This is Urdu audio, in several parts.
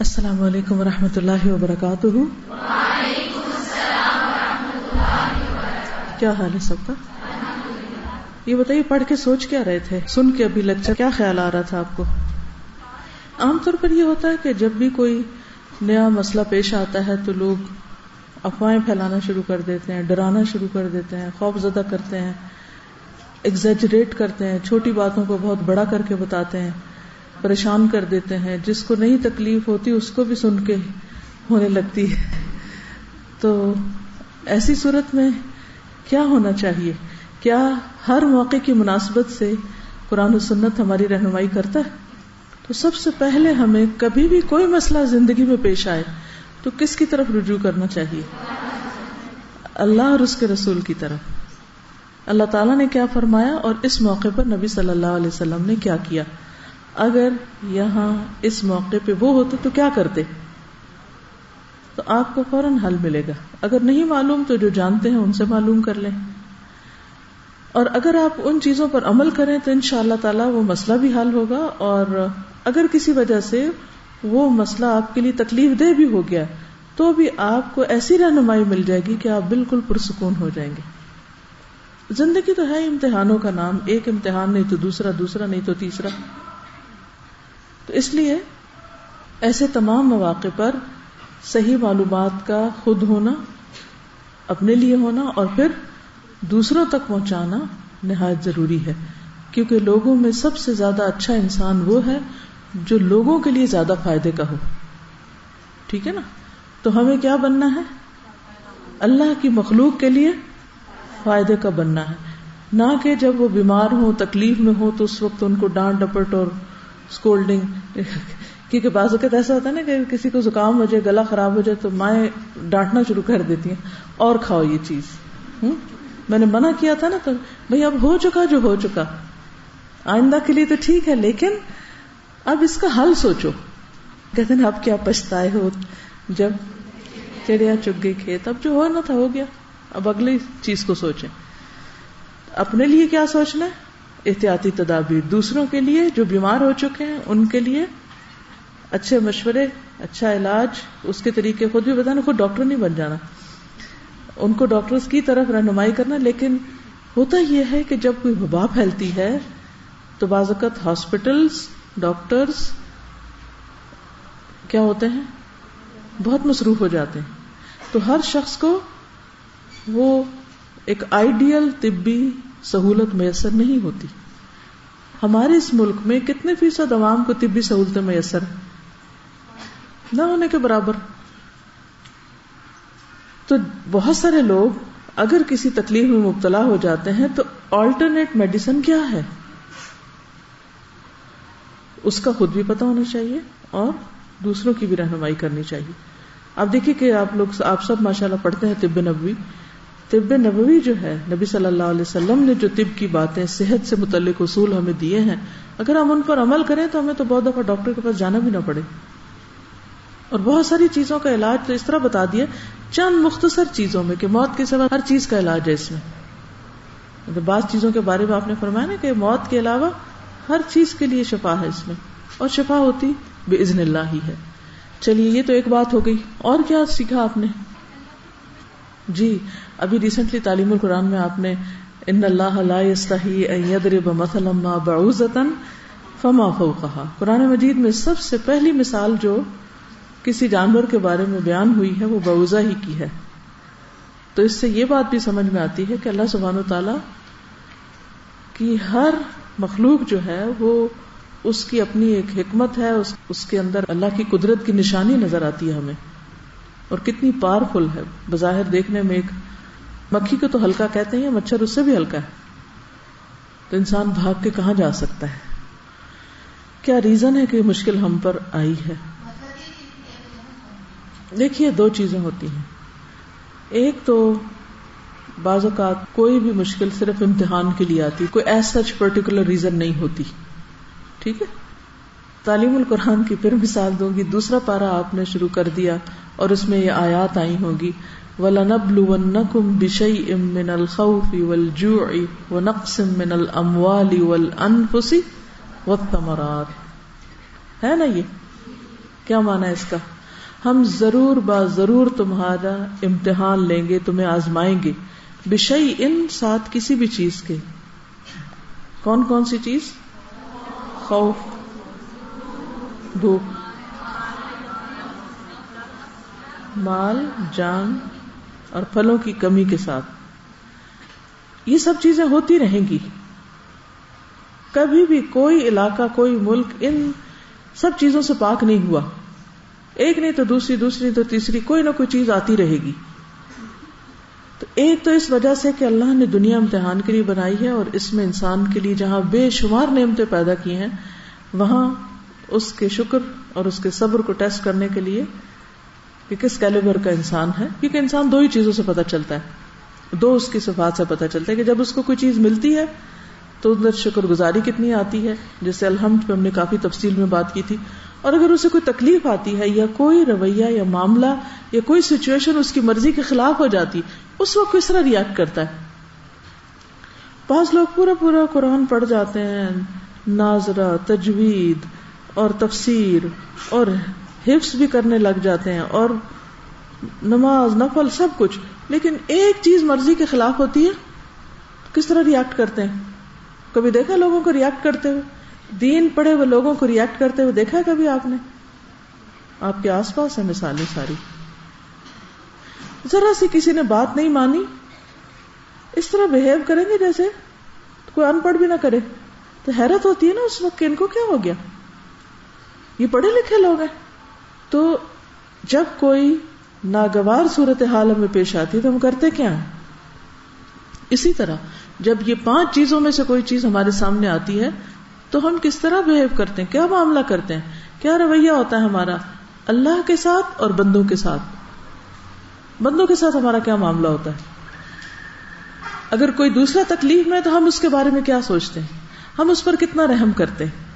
السلام علیکم و رحمۃ اللہ وبرکاتہ۔ کیا حال ہے سب کا؟ یہ بتائیے، پڑھ کے سوچ کیا رہے تھے؟ سن کے ابھی لیکچر کیا خیال آ رہا تھا آپ کو؟ عام طور پر یہ ہوتا ہے کہ جب بھی کوئی نیا مسئلہ پیش آتا ہے تو لوگ افواہیں پھیلانا شروع کر دیتے ہیں، ڈرانا شروع کر دیتے ہیں، خوف زدہ کرتے ہیں ایگزیجریٹ کرتے ہیں، چھوٹی باتوں کو بہت بڑا کر کے بتاتے ہیں۔ پریشان کر دیتے ہیں۔ جس کو نہیں تکلیف ہوتی، اس کو بھی سن کے ہونے لگتی ہے۔ تو ایسی صورت میں کیا ہونا چاہیے؟ کیا ہر موقع کی مناسبت سے قرآن و سنت ہماری رہنمائی کرتا ہے؟ تو سب سے پہلے ہمیں کبھی بھی کوئی مسئلہ زندگی میں پیش آئے تو کس کی طرف رجوع کرنا چاہیے؟ اللہ اور اس کے رسول کی طرف۔ اللہ تعالیٰ نے کیا فرمایا اور اس موقع پر نبی صلی اللہ علیہ وسلم نے کیا کیا؟ اگر یہاں اس موقع پہ وہ ہوتے تو کیا کرتے؟ تو آپ کو فوراً حل ملے گا۔ اگر نہیں معلوم تو جو جانتے ہیں ان سے معلوم کر لیں۔ اور اگر آپ ان چیزوں پر عمل کریں تو ان شاء اللہ تعالی وہ مسئلہ بھی حل ہوگا اور اگر کسی وجہ سے وہ مسئلہ آپ کے لیے تکلیف دہ بھی ہو گیا تو بھی آپ کو ایسی رہنمائی مل جائے گی کہ آپ بالکل پرسکون ہو جائیں گے۔ زندگی تو ہے امتحانوں کا نام، ایک امتحان نہیں تو دوسرا دوسرا نہیں تو تیسرا۔ تو اس لیے ایسے تمام مواقع پر صحیح معلومات کا خود ہونا، اپنے لیے ہونا اور پھر دوسروں تک پہنچانا نہایت ضروری ہے۔ کیونکہ لوگوں میں سب سے زیادہ اچھا انسان وہ ہے جو لوگوں کے لیے زیادہ فائدے کا ہو۔ ٹھیک ہے نا؟ تو ہمیں کیا بننا ہے؟ اللہ کی مخلوق کے لیے فائدے کا بننا ہے۔ نہ کہ جب وہ بیمار ہو تکلیف میں ہو تو اس وقت ان کو ڈانٹ ڈپٹ اور اسکولڈنگ کیونکہ بعض اوقات ایسا ہوتا ہے نا کہ کسی کو زکام ہو جائے، گلا خراب ہو جائے تو مائیں ڈانٹنا شروع کر دیتی ہیں۔ اور کھاؤ یہ چیز۔ ہوں میں نے منع کیا تھا نا تو بھائی اب ہو چکا جو ہو چکا۔ آئندہ کے لیے تو ٹھیک ہے، لیکن اب اس کا حل سوچو۔ کہتے ہیں، اب کیا پچھتا ہو؟ جب چڑیا چگ گئی کھیت، اب جو ہونا تھا، ہو گیا۔ اب اگلی چیز کو سوچیں۔ اپنے لیے کیا سوچنا ہے؟ احتیاطی تدابیر دوسروں کے لیے جو بیمار ہو چکے ہیں، ان کے لیے اچھے مشورے اچھا علاج، اس کے طریقے خود بھی بتانا، خود ڈاکٹر نہیں بن جانا۔ ان کو ڈاکٹر کی طرف رہنمائی کرنا، لیکن ہوتا یہ ہے کہ جب کوئی وبا پھیلتی ہے، تو بعض اوقات ہاسپٹلس ڈاکٹرس کیا ہوتے ہیں؟ بہت مصروف ہو جاتے ہیں۔ تو ہر شخص کو وہ ایک آئیڈیل طبی سہولت میسر نہیں ہوتی۔ ہمارے اس ملک میں کتنے فیصد عوام کو طبی سہولتیں میسر نہ ہونے کے برابر۔ تو بہت سارے لوگ اگر کسی تکلیف میں مبتلا ہو جاتے ہیں تو آلٹرنیٹ میڈیسن کیا ہے؟ اس کا خود بھی پتا ہونا چاہیے اور دوسروں کی بھی رہنمائی کرنی چاہیے۔ آپ دیکھیے کہ آپ لوگ آپ سب ماشاء اللہ پڑھتے ہیں طب نبوی۔ طب نبوی جو ہے، نبی صلی اللہ علیہ وسلم نے جو طب کی باتیں، صحت سے متعلق اصول ہمیں دیے ہیں، اگر ہم ان پر عمل کریں تو ہمیں تو بہت دفعہ ڈاکٹر کے پاس جانا بھی نہ پڑے۔ اور بہت ساری چیزوں کا علاج تو اس طرح بتا دیا، چند مختصر چیزوں میں کہ موت کے سوا ہر چیز کا علاج ہے اس میں۔ مطلب بعض چیزوں کے بارے میں آپ نے فرمایا نا کہ موت کے علاوہ ہر چیز کے لیے شفا ہے اس میں۔ اور شفا ہوتی بے عزن اللہ ہی ہے۔ چلیے، یہ تو ایک بات ہو گئی۔ اور کیا سیکھا آپ نے؟ جی ابھی ریسنٹلی تعلیم القرآن میں آپ نے ان اللہ مثلا بعوزتا فما فوقها قرآن مجید میں سب سے پہلی مثال جو کسی جانور کے بارے میں بیان ہوئی ہے، وہ بعوزہ ہی کی ہے۔ تو اس سے یہ بات بھی سمجھ میں آتی ہے کہ اللہ سبحان و تعالی کی ہر مخلوق جو ہے، وہ اس کی اپنی ایک حکمت ہے اس کے اندر اللہ کی قدرت کی نشانی نظر آتی ہے ہمیں۔ اور کتنی پاورفل ہے۔ بظاہر دیکھنے میں ایک مکھی کو تو ہلکا کہتے ہیں مچھر اس سے بھی ہلکا ہے۔ تو انسان بھاگ کے کہاں جا سکتا ہے؟ کیا ریزن ہے کہ مشکل ہم پر آئی ہے؟ دیکھیے دو چیزیں ہوتی ہیں۔ ایک تو بعض اوقات کوئی بھی مشکل صرف امتحان کے لیے آتی، کوئی ایس سچ پرٹیکولر ریزن نہیں ہوتی۔ ٹھیک ہے؟ تعلیم القرآن کی پھر مثال دوں گی، دوسرا پارا آپ نے شروع کر دیا اور اس میں یہ آیات آئی ہوگی۔ وَلَنَبْلُوَنَّكُمْ بِشَيْءٍ مِّنَ الْخَوْفِ وَالْجُوعِ وَنَقْصٍ مِّنَ الْأَمْوَالِ وَالْأَنفُسِ وَالثَّمَرَاتِ۔ ہے نا یہ؟ کیا مانا ہے اس کا؟ ہم ضرور با ضرور تمہارا امتحان لیں گے، تمہیں آزمائیں گے۔ بشئی ان ساتھ کسی بھی چیز کے۔ کون کون سی چیز؟ خوف۔ بھوک مال، جان اور پھلوں کی کمی کے ساتھ۔ یہ سب چیزیں ہوتی رہیں گی۔ کبھی بھی کوئی علاقہ، کوئی ملک ان سب چیزوں سے پاک نہیں ہوا۔ ایک نہیں تو دوسری دوسری تو تیسری، کوئی نہ کوئی چیز آتی رہے گی۔ تو ایک تو اس وجہ سے کہ اللہ نے دنیا امتحان کے لیے بنائی ہے اور اس میں انسان کے لیے جہاں بے شمار نعمتیں پیدا کی ہیں، وہاں اس کے شکر اور اس کے صبر کو ٹیسٹ کرنے کے لیے کہ کس کیلیبر کا انسان ہے، کیونکہ انسان دو ہی چیزوں سے پتہ چلتا ہے۔ دو اس کی صفات سے پتہ چلتا ہے کہ جب اس کو کوئی چیز ملتی ہے تو اندر شکر گزاری کتنی آتی ہے۔ جیسے الحمد پہ ہم نے کافی تفصیل میں بات کی تھی۔ اور اگر اسے کوئی تکلیف آتی ہے یا کوئی رویہ یا معاملہ یا کوئی سچویشن اس کی مرضی کے خلاف ہو جاتی، اس وقت کس طرح ریئیکٹ کرتا ہے؟ بعض لوگ پورا پورا قرآن پڑھ جاتے ہیں، ناظرہ، تجوید اور تفسیر اور حفظ بھی کرنے لگ جاتے ہیں اور نماز، نفل، سب کچھ۔ لیکن ایک چیز مرضی کے خلاف ہوتی ہے، کس طرح ریئیکٹ کرتے ہیں؟ کبھی دیکھا لوگوں کو ریئیکٹ کرتے ہوئے؟ دین پڑے ہوئے لوگوں کو ریئیکٹ کرتے ہوئے دیکھا کبھی آپ نے؟ آپ کے آس پاس ہے مثالیں ساری۔ ذرا سی کسی نے بات نہیں مانی، اس طرح بہیو کریں گے جیسے کوئی ان پڑھ بھی نہ کرے۔ تو حیرت ہوتی ہے نا اس وقت ان کو کیا ہو گیا؟ یہ پڑھے لکھے لوگ ہیں۔ تو جب کوئی ناگوار صورت حال ہمیں پیش آتی ہے تو ہم کرتے کیا ہیں؟ اسی طرح جب یہ پانچ چیزوں میں سے کوئی چیز ہمارے سامنے آتی ہے تو ہم کس طرح بہیو کرتے ہیں؟ کیا معاملہ کرتے ہیں؟ کیا رویہ ہوتا ہے ہمارا؟ اللہ کے ساتھ اور بندوں کے ساتھ؟ بندوں کے ساتھ ہمارا کیا معاملہ ہوتا ہے؟ اگر کوئی دوسرا تکلیف میں تو ہم اس کے بارے میں کیا سوچتے ہیں؟ ہم اس پر کتنا رحم کرتے ہیں؟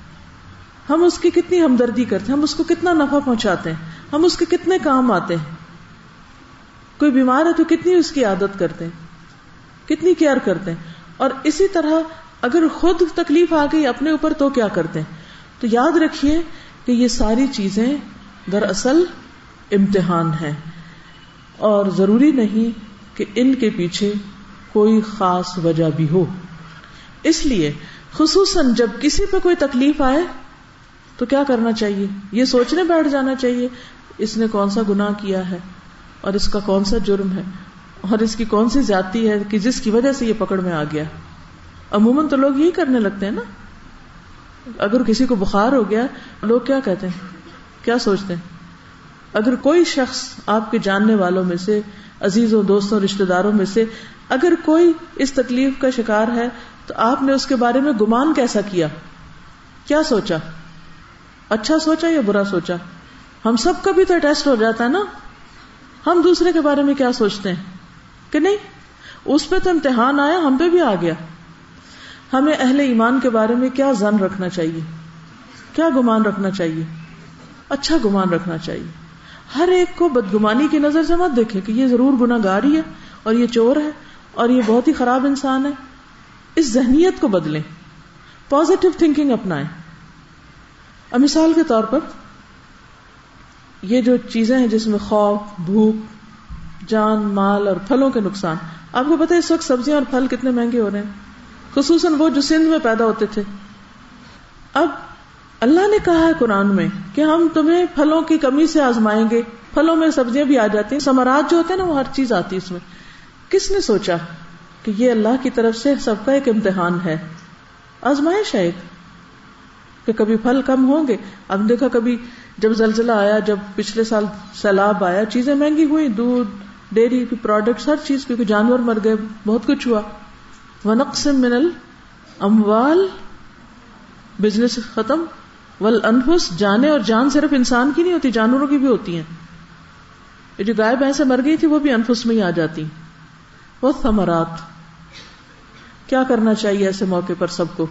ہم اس کی کتنی ہمدردی کرتے ہیں، ہم اس کو کتنا نفع پہنچاتے ہیں، ہم اس کے کتنے کام آتے ہیں۔ کوئی بیمار ہے تو کتنی اس کی عادت کرتے ہیں، کتنی کیئر کرتے ہیں۔ اور اسی طرح اگر خود تکلیف آ گئی اپنے اوپر تو کیا کرتے ہیں؟ تو یاد رکھیے کہ یہ ساری چیزیں دراصل امتحان ہے اور ضروری نہیں کہ ان کے پیچھے کوئی خاص وجہ بھی ہو۔ اس لیے خصوصاً جب کسی پہ کوئی تکلیف آئے تو کیا کرنا چاہیے؟ یہ سوچنے بیٹھ جانا چاہیے، اس نے کون سا گنا کیا ہے؟ اور اس کا کون سا جرم ہے؟ اور اس کی کون سی زیادتی ہے کہ جس کی وجہ سے یہ پکڑ میں آ گیا؟ عموماً تو لوگ یہی کرنے لگتے ہیں نا۔ اگر کسی کو بخار ہو گیا، لوگ کیا کہتے ہیں؟ کیا سوچتے ہیں؟ اگر کوئی شخص آپ کے جاننے والوں میں سے، عزیزوں، دوستوں رشتے داروں میں سے اگر کوئی اس تکلیف کا شکار ہے، تو آپ نے اس کے بارے میں گمان کیسا کیا؟ کیا سوچا؟ اچھا سوچا یا برا سوچا؟ ہم سب کا بھی تو ٹیسٹ ہو جاتا ہے نا۔ ہم دوسرے کے بارے میں کیا سوچتے ہیں؟ کہ نہیں، اس پہ تو امتحان آیا، ہم پہ بھی آ گیا۔ ہمیں اہل ایمان کے بارے میں کیا زن رکھنا چاہیے؟ کیا گمان رکھنا چاہیے؟ اچھا گمان رکھنا چاہیے۔ ہر ایک کو بدگمانی کی نظر سے مت دیکھے کہ یہ ضرور گنا گاری ہے اور یہ چور ہے اور یہ بہت ہی خراب انسان ہے۔ اس ذہنیت کو بدلیں۔ پازیٹو تھنکنگ اپنائیں۔ اب مثال کے طور پر یہ جو چیزیں ہیں جس میں خوف، بھوک، جان، مال اور پھلوں کے نقصان، آپ کو پتا اس وقت سبزیاں اور پھل کتنے مہنگے ہو رہے ہیں، خصوصاً وہ جو سندھ میں پیدا ہوتے تھے۔ اب اللہ نے کہا ہے قرآن میں کہ ہم تمہیں پھلوں کی کمی سے آزمائیں گے، پھلوں میں سبزیاں بھی آ جاتی ہیں سمراج جو ہوتے ہیں نا وہ ہر چیز آتی ہے اس میں۔ کس نے سوچا کہ یہ اللہ کی طرف سے سب کا ایک امتحان ہے؟ آزمائش ہے ایک۔ کہ کبھی پھل کم ہوں گے۔ اب دیکھا کبھی جب زلزلہ آیا، جب پچھلے سال سیلاب آیا، چیزیں مہنگی ہوئی دودھ، ڈیری کی پروڈکٹس ہر چیز، کیونکہ جانور مر گئے، بہت کچھ ہوا۔ ونقص منل اموال بزنس ختم۔ ول انفس جانے اور جان صرف انسان کی نہیں ہوتی، جانوروں کی بھی ہوتی ہیں۔ یہ جو گائے، بھینسیں مر گئی تھی، وہ بھی انفس میں ہی آ جاتی۔ وہ ثمرات کیا کرنا چاہیے ایسے موقع پر سب کو؟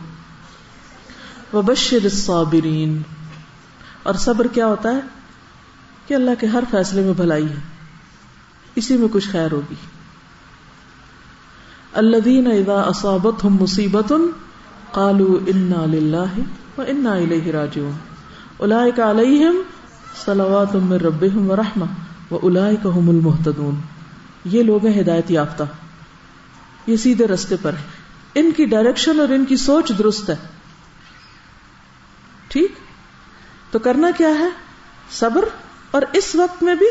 وبشر الصابرین۔ اور صبر کیا ہوتا ہے؟ کہ اللہ کے ہر فیصلے میں بھلائی ہے۔ اسی میں کچھ خیر ہوگی۔ الذين اذا اصابتهم مصیبت قالوا انا لله وانا الیہ راجعون۔ اولئک علیہم صلوات من ربهم ورحمہ واولئک هم المهتدون یہ لوگ ہیں ہدایت یافتہ۔ یہ سیدھے رستے پر ہیں۔ ان کی ڈائریکشن اور ان کی سوچ درست ہے۔ ٹھیک؟ تو کرنا کیا ہے؟ صبر اور اس وقت میں بھی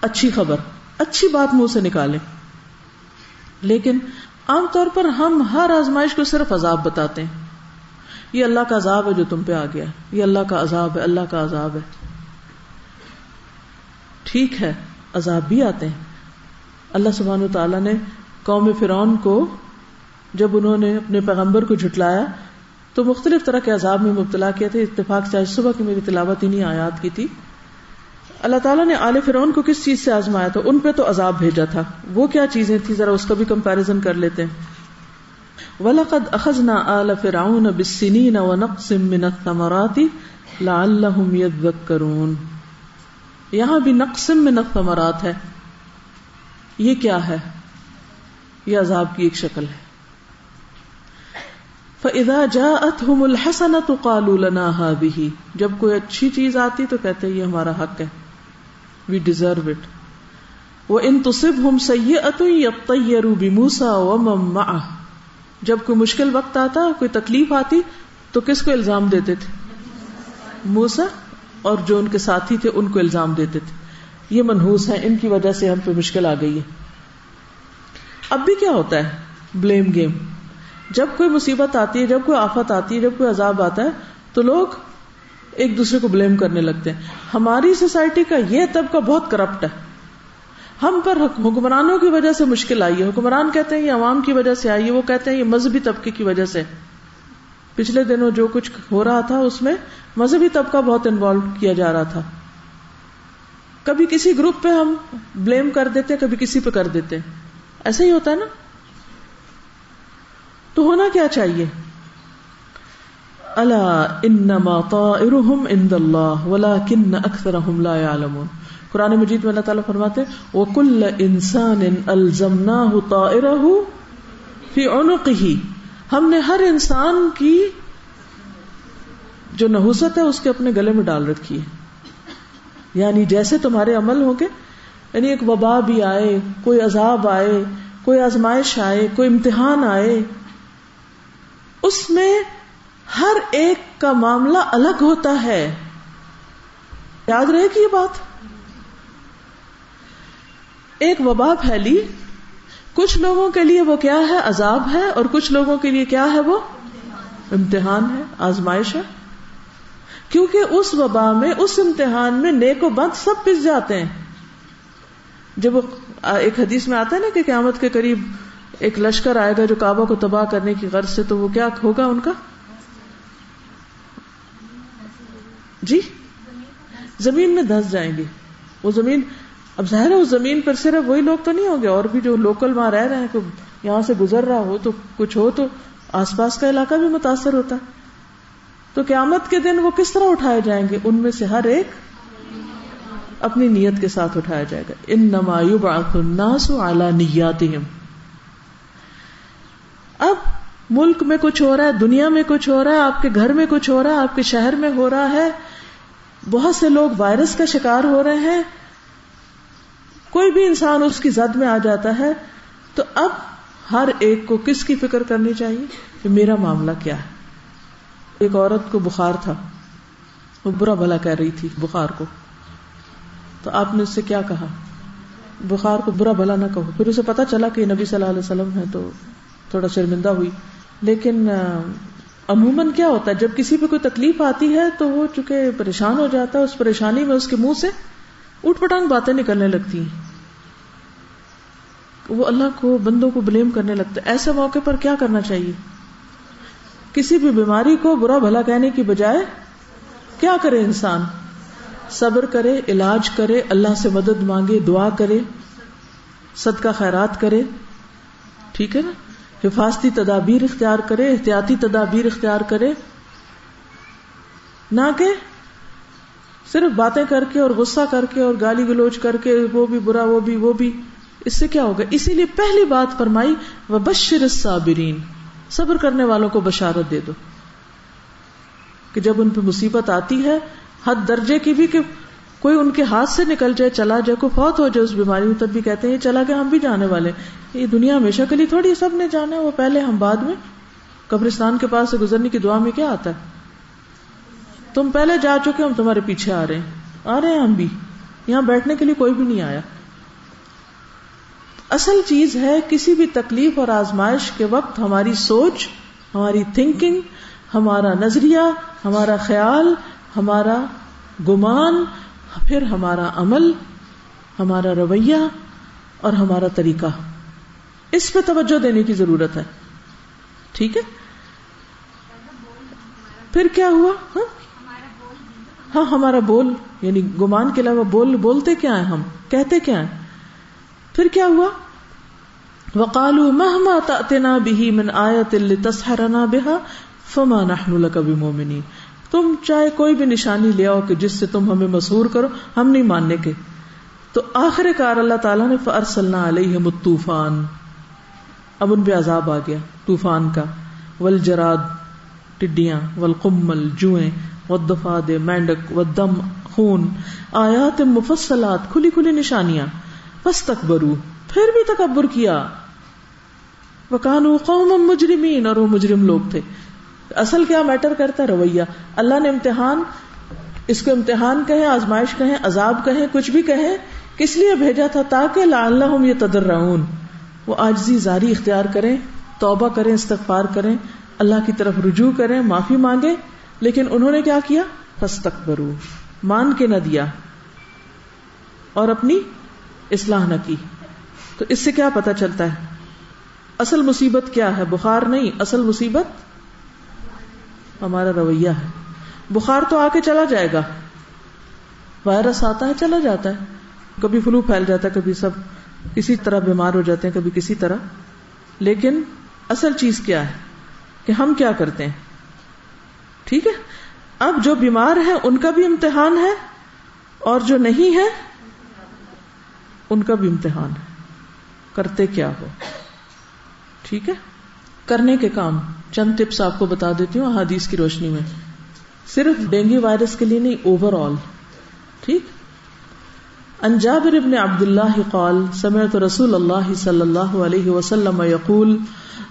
اچھی خبر، اچھی بات منہ سے نکالیں۔ لیکن عام طور پر ہم ہر آزمائش کو صرف عذاب بتاتے ہیں۔ یہ اللہ کا عذاب ہے جو تم پہ آ گیا۔ یہ اللہ کا عذاب ہے، اللہ کا عذاب ہے۔ ٹھیک ہے، عذاب بھی آتے ہیں۔ اللہ سبحان تعالیٰ نے قوم فرعون کو جب انہوں نے اپنے پیغمبر کو جھٹلایا تو مختلف طرح کے عذاب میں مبتلا کیا تھے۔ اتفاق سے صبح کی میری تلاوت انہیں آیات کی تھی۔ اللہ تعالیٰ نے آل فرعون کو کس چیز سے آزمایا تھا؟ ان پہ تو عذاب بھیجا تھا۔ وہ کیا چیزیں تھی ذرا اس کا بھی کمپیرزن کر لیتے ہیں۔ وَلَقَدْ أَخَذْنَا آلَ فِرْعَوْنَ بِالسِّنِينَ وَنَقْسٍ مِّنَ الثَّمَرَاتِ لَعَلَّهُمْ يَذَّكَّرُونَ۔ یہاں بھی نقسم من الثمرات ہے۔ یہ کیا ہے؟ یہ عذاب کی ایک شکل ہے۔ فَإِذَا جَاءَتْهُمُ الْحَسَنَةُ قَالُوا لَنَا هَذِهِ۔ جب کوئی اچھی چیز آتی تو کہتے ہیں یہ ہمارا حق ہے۔ وی ڈیزرو اٹ وَإِن تُصِبْهُمْ سَيِّئَةٌ يَطَّيَّرُوا بِمُوسَى وَمَن مَّعَهُ۔ جب کوئی مشکل وقت آتا کوئی تکلیف آتی تو کس کو الزام دیتے تھے؟ موسا اور جو ان کے ساتھی تھے ان کو الزام دیتے تھے۔ یہ منہوس ہے ان کی وجہ سے ہم پہ مشکل آ گئی ہے۔ اب بھی کیا ہوتا ہے؟ بلیم گیم جب کوئی مصیبت آتی ہے، جب کوئی آفت آتی ہے، جب کوئی عذاب آتا ہے، تو لوگ ایک دوسرے کو بلیم کرنے لگتے ہیں۔ ہماری سوسائٹی کا یہ طبقہ بہت کرپٹ ہے۔ ہم پر حکمرانوں کی وجہ سے مشکل آئی ہے۔ حکمران کہتے ہیں، یہ عوام کی وجہ سے آئی ہے۔ وہ کہتے ہیں، یہ مذہبی طبقے کی وجہ سے۔ پچھلے دنوں جو کچھ ہو رہا تھا، اس میں مذہبی طبقہ بہت انوالو کیا جا رہا تھا۔ کبھی کسی گروپ پہ ہم بلیم کر دیتے، کبھی کسی پہ کر دیتے۔ ایسا ہی ہوتا ہے نا۔ تو ہونا کیا چاہیے؟ اللہ انما طائرهم عند الله ولكن اكثرهم لا يعلمون قرآن مجید میں اللہ تعالیٰ فرماتے وہ کل انسان الزمنا فی عنقه۔ ہم نے ہر انسان کی جو نحوست ہے، اس کے اپنے گلے میں ڈال رکھی ہے۔ یعنی جیسے تمہارے عمل ہوں گے یعنی ایک وبا بھی آئے، کوئی عذاب آئے، کوئی آزمائش آئے، کوئی امتحان آئے اس میں ہر ایک کا معاملہ الگ ہوتا ہے۔ یاد رہے گی یہ بات؟ ایک وبا پھیلی، کچھ لوگوں کے لیے وہ کیا ہے؟ عذاب ہے، اور کچھ لوگوں کے لیے کیا ہے وہ؟ امتحان ہے، آزمائش ہے۔ کیونکہ اس وبا میں، اس امتحان میں نیک و بند سب پس جاتے ہیں۔ جب ایک حدیث میں آتا ہے نا کہ قیامت کے قریب ایک لشکر آئے گا جو کعبہ کو تباہ کرنے کی غرض سے، تو وہ کیا ہوگا ان کا؟ جی؟ زمین میں دھس جائیں گے۔ وہ زمین، اب ظاہر ہے اس زمین پر صرف وہی لوگ تو نہیں ہوں گے، اور بھی جو لوکل وہاں رہ رہے ہیں کہ یہاں سے گزر رہا ہو تو کچھ ہو تو آس پاس کا علاقہ بھی متاثر ہوتا۔ ہے تو قیامت کے دن وہ کس طرح اٹھائے جائیں گے؟ ان میں سے ہر ایک اپنی نیت کے ساتھ اٹھایا جائے گا۔ ان نمایو الناس اعلی نیات اب ملک میں کچھ ہو رہا ہے، دنیا میں کچھ ہو رہا ہے، آپ کے گھر میں کچھ ہو رہا ہے، آپ کے شہر میں ہو رہا ہے، بہت سے لوگ وائرس کا شکار ہو رہے ہیں۔ کوئی بھی انسان اس کی زد میں آ جاتا ہے۔ تو اب ہر ایک کو کس کی فکر کرنی چاہیے کہ میرا معاملہ کیا ہے؟ ایک عورت کو بخار تھا۔ وہ برا بھلا کہہ رہی تھی بخار کو۔ تو آپ نے اس سے کیا کہا؟ بخار کو برا بھلا نہ کہو۔ پھر اسے پتا چلا کہ نبی صلی اللہ علیہ وسلم ہے تو تھوڑا شرمندہ ہوئی۔ لیکن عموماً کیا ہوتا ہے؟ جب کسی پہ کوئی تکلیف آتی ہے تو وہ چونکہ پریشان ہو جاتا ہے، اس پریشانی میں اس کے منہ سے اٹھ پٹانگ باتیں نکلنے لگتی ہیں۔ وہ اللہ کو، بندوں کو بلیم کرنے لگتا ہے۔ ایسے موقع پر کیا کرنا چاہیے؟ کسی بھی بیماری کو برا بھلا کہنے کی بجائے کیا کرے انسان؟ صبر کرے، علاج کرے، اللہ سے مدد مانگے، دعا کرے، صدقہ خیرات کرے۔ ٹھیک ہے نا؟ حفاظتی تدابیر اختیار کرے، احتیاطی تدابیر اختیار کرے۔ نہ کہ صرف باتیں کر کے اور غصہ کر کے اور گالی گلوچ کر کے، وہ بھی برا، وہ بھی وہ بھی۔ اس سے کیا ہوگا؟ اسی لیے پہلی بات فرمائی وہ بشر صابرین صبر کرنے والوں کو بشارت دے دو۔ کہ جب ان پہ مصیبت آتی ہے، حد درجے کی بھی کہ کوئی ان کے ہاتھ سے نکل جائے، چلا جائے، کوئی فوت ہو جائے، اس بیماری میں تب بھی کہتے ہیں، یہ چلا گیا، ہم بھی جانے والے یہ دنیا ہمیشہ کے لیے تھوڑی سب نے جانا ہے، وہ پہلے ہم بعد میں۔ قبرستان کے پاس سے گزرنے کی دعا میں کیا آتا ہے؟ تم پہلے جا چکے، ہم تمہارے پیچھے آ رہے ہیں۔ آ رہے ہیں ہم بھی۔ یہاں بیٹھنے کے لیے کوئی بھی نہیں آیا۔ اصل چیز ہے، کسی بھی تکلیف اور آزمائش کے وقت ہماری سوچ، ہماری تھنکنگ ہمارا نظریہ، ہمارا خیال، ہمارا گمان پھر ہمارا عمل، ہمارا رویہ اور ہمارا طریقہ۔ اس پہ توجہ دینے کی ضرورت ہے۔ ٹھیک ہے؟ پھر کیا ہوا؟ ہاں؟ ہاں ہمارا بول یعنی گمان کے علاوہ بول، بولتے کیا ہیں ہم؟ کہتے کیا ہیں؟ پھر کیا ہوا؟ وقالو مہما تنا بھی من آیت تصحرنا بها فما نحن لك بمؤمنین تم چاہے کوئی بھی نشانی لے آؤ کہ جس سے تم ہمیں مسحور کرو، ہم نہیں ماننے کے۔ تو آخر کار اللہ تعالیٰ نے فرسلنا علیہ طوفان اب ان پہ عذاب آ گیا طوفان کا۔ ول جراد ٹڈیاں ول کمل جوئیں ودفاد مینڈک و دم خون۔ آیات مفصلات، کھلی کھلی نشانیاں۔ بس تکبرو پھر بھی تکبر کیا۔ وہ کانو قوم مجرمین اور وہ مجرم لوگ تھے۔ اصل کیا میٹر کرتا ہے؟ رویہ۔ اللہ نے امتحان، اس کو امتحان کہیں، آزمائش کہیں، عذاب کہیں، کچھ بھی کہیں، کس لیے بھیجا تھا؟ تاکہ اللہ یہ تدر وہ آجزی زاری اختیار کریں، توبہ کریں، استغفار کریں، اللہ کی طرف رجوع کریں، معافی مانگے لیکن انہوں نے کیا کیا؟ برو مان کے نہ دیا۔ اور اپنی اصلاح نہ کی۔ تو اس سے کیا پتا چلتا ہے؟ اصل مصیبت کیا ہے؟ بخار نہیں، اصل مصیبت ہمارا رویہ ہے۔ بخار تو آ کے چلا جائے گا۔ وائرس آتا ہے، چلا جاتا ہے۔ کبھی فلو پھیل جاتا ہے، کبھی سب کسی طرح بیمار ہو جاتے ہیں، کبھی کسی طرح۔ لیکن اصل چیز کیا ہے؟ کہ ہم کیا کرتے ہیں؟ ٹھیک ہے؟ اب جو بیمار ہے ان کا بھی امتحان ہے۔ اور جو نہیں ہے، ان کا بھی امتحان ہے۔ کرتے کیا ہو؟ ٹھیک ہے؟ کرنے کے کام۔ چند ٹپس آپ کو بتا دیتی ہوں حادیث کی روشنی میں۔ صرف ڈینگی وائرس کے لیے نہیں اوور آل ٹھیک انجابر ابن عبد اللہ قال، سمعت رسول اللہ صلی اللہ علیہ وسلم یقول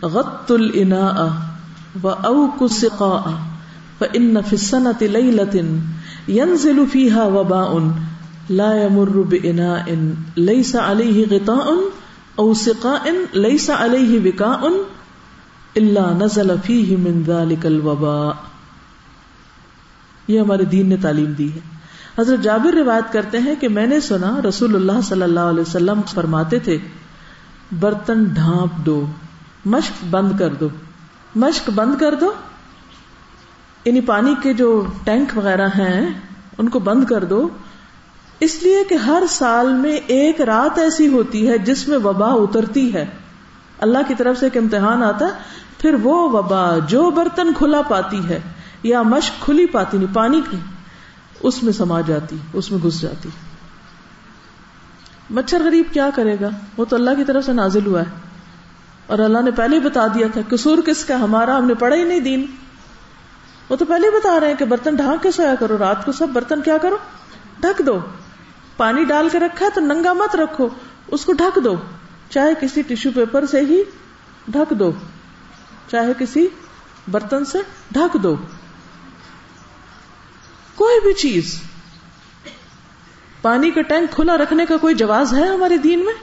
غط الاناء و اوک السقاء فإن في السنة ليلة ينزل فيها وباء لا يمر بإناء ليس عليه غطاء أو سقاء ليس عليه وكاء اللہ نزل فیہ من ذالک الوبا یہ ہمارے دین نے تعلیم دی ہے۔ حضرت جابر روایت کرتے ہیں کہ میں نے سنا رسول اللہ صلی اللہ علیہ وسلم فرماتے تھے، برتن ڈھانپ دو مشق بند کر دو۔ مشق بند کر دو؟ یعنی پانی کے جو ٹینک وغیرہ ہیں، ان کو بند کر دو۔ اس لیے کہ ہر سال میں ایک رات ایسی ہوتی ہے جس میں وبا اترتی ہے۔ اللہ کی طرف سے ایک امتحان آتا ہے۔ پھر وہ وبا جو برتن کھلا پاتی ہے یا مشق کھلی پاتی نہیں، پانی کی، اس میں سما جاتی، اس میں گھس جاتی۔ مچھر غریب کیا کرے گا؟ وہ تو اللہ کی طرف سے نازل ہوا ہے۔ اور اللہ نے پہلے ہی بتا دیا تھا، قصور کس کا؟ ہمارا، ہم نے پڑھا ہی نہیں دین۔ وہ تو پہلے ہی بتا رہے ہیں کہ برتن ڈھانک کے سویا کرو، رات کو سب برتن کیا کرو؟ ڈھک دو۔ پانی ڈال کے رکھا تو ننگا مت رکھو، اس کو ڈھک دو۔ چاہے کسی ٹیشو پیپر سے ہی ڈھک دو۔ چاہے کسی برتن سے ڈھک دو۔ کوئی بھی چیز۔ پانی کا ٹینک کھلا رکھنے کا کوئی جواز ہے ہمارے دین میں؟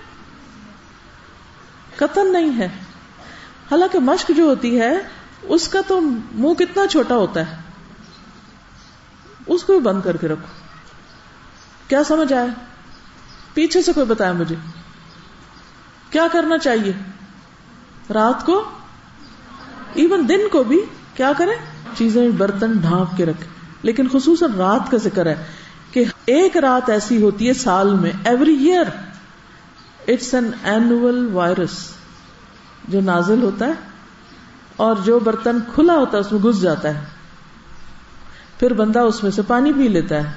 قتل نہیں ہے۔ حالانکہ مشق جو ہوتی ہے، اس کا تو منہ کتنا چھوٹا ہوتا ہے۔ اس کو بھی بند کر کے رکھو۔ کیا سمجھ آیا؟ پیچھے سے کوئی بتایا مجھے۔ کیا کرنا چاہیے؟ رات کو ایون دن کو بھی کیا کریں چیزیں برتن ڈھانپ کے رکھے۔ لیکن خصوصاً رات کا ذکر ہے کہ ایک رات ایسی ہوتی ہے سال میں every year it's an annual virus جو نازل ہوتا ہے اور جو برتن کھلا ہوتا ہے اس میں گھس جاتا ہے۔ پھر بندہ اس میں سے پانی پی لیتا ہے،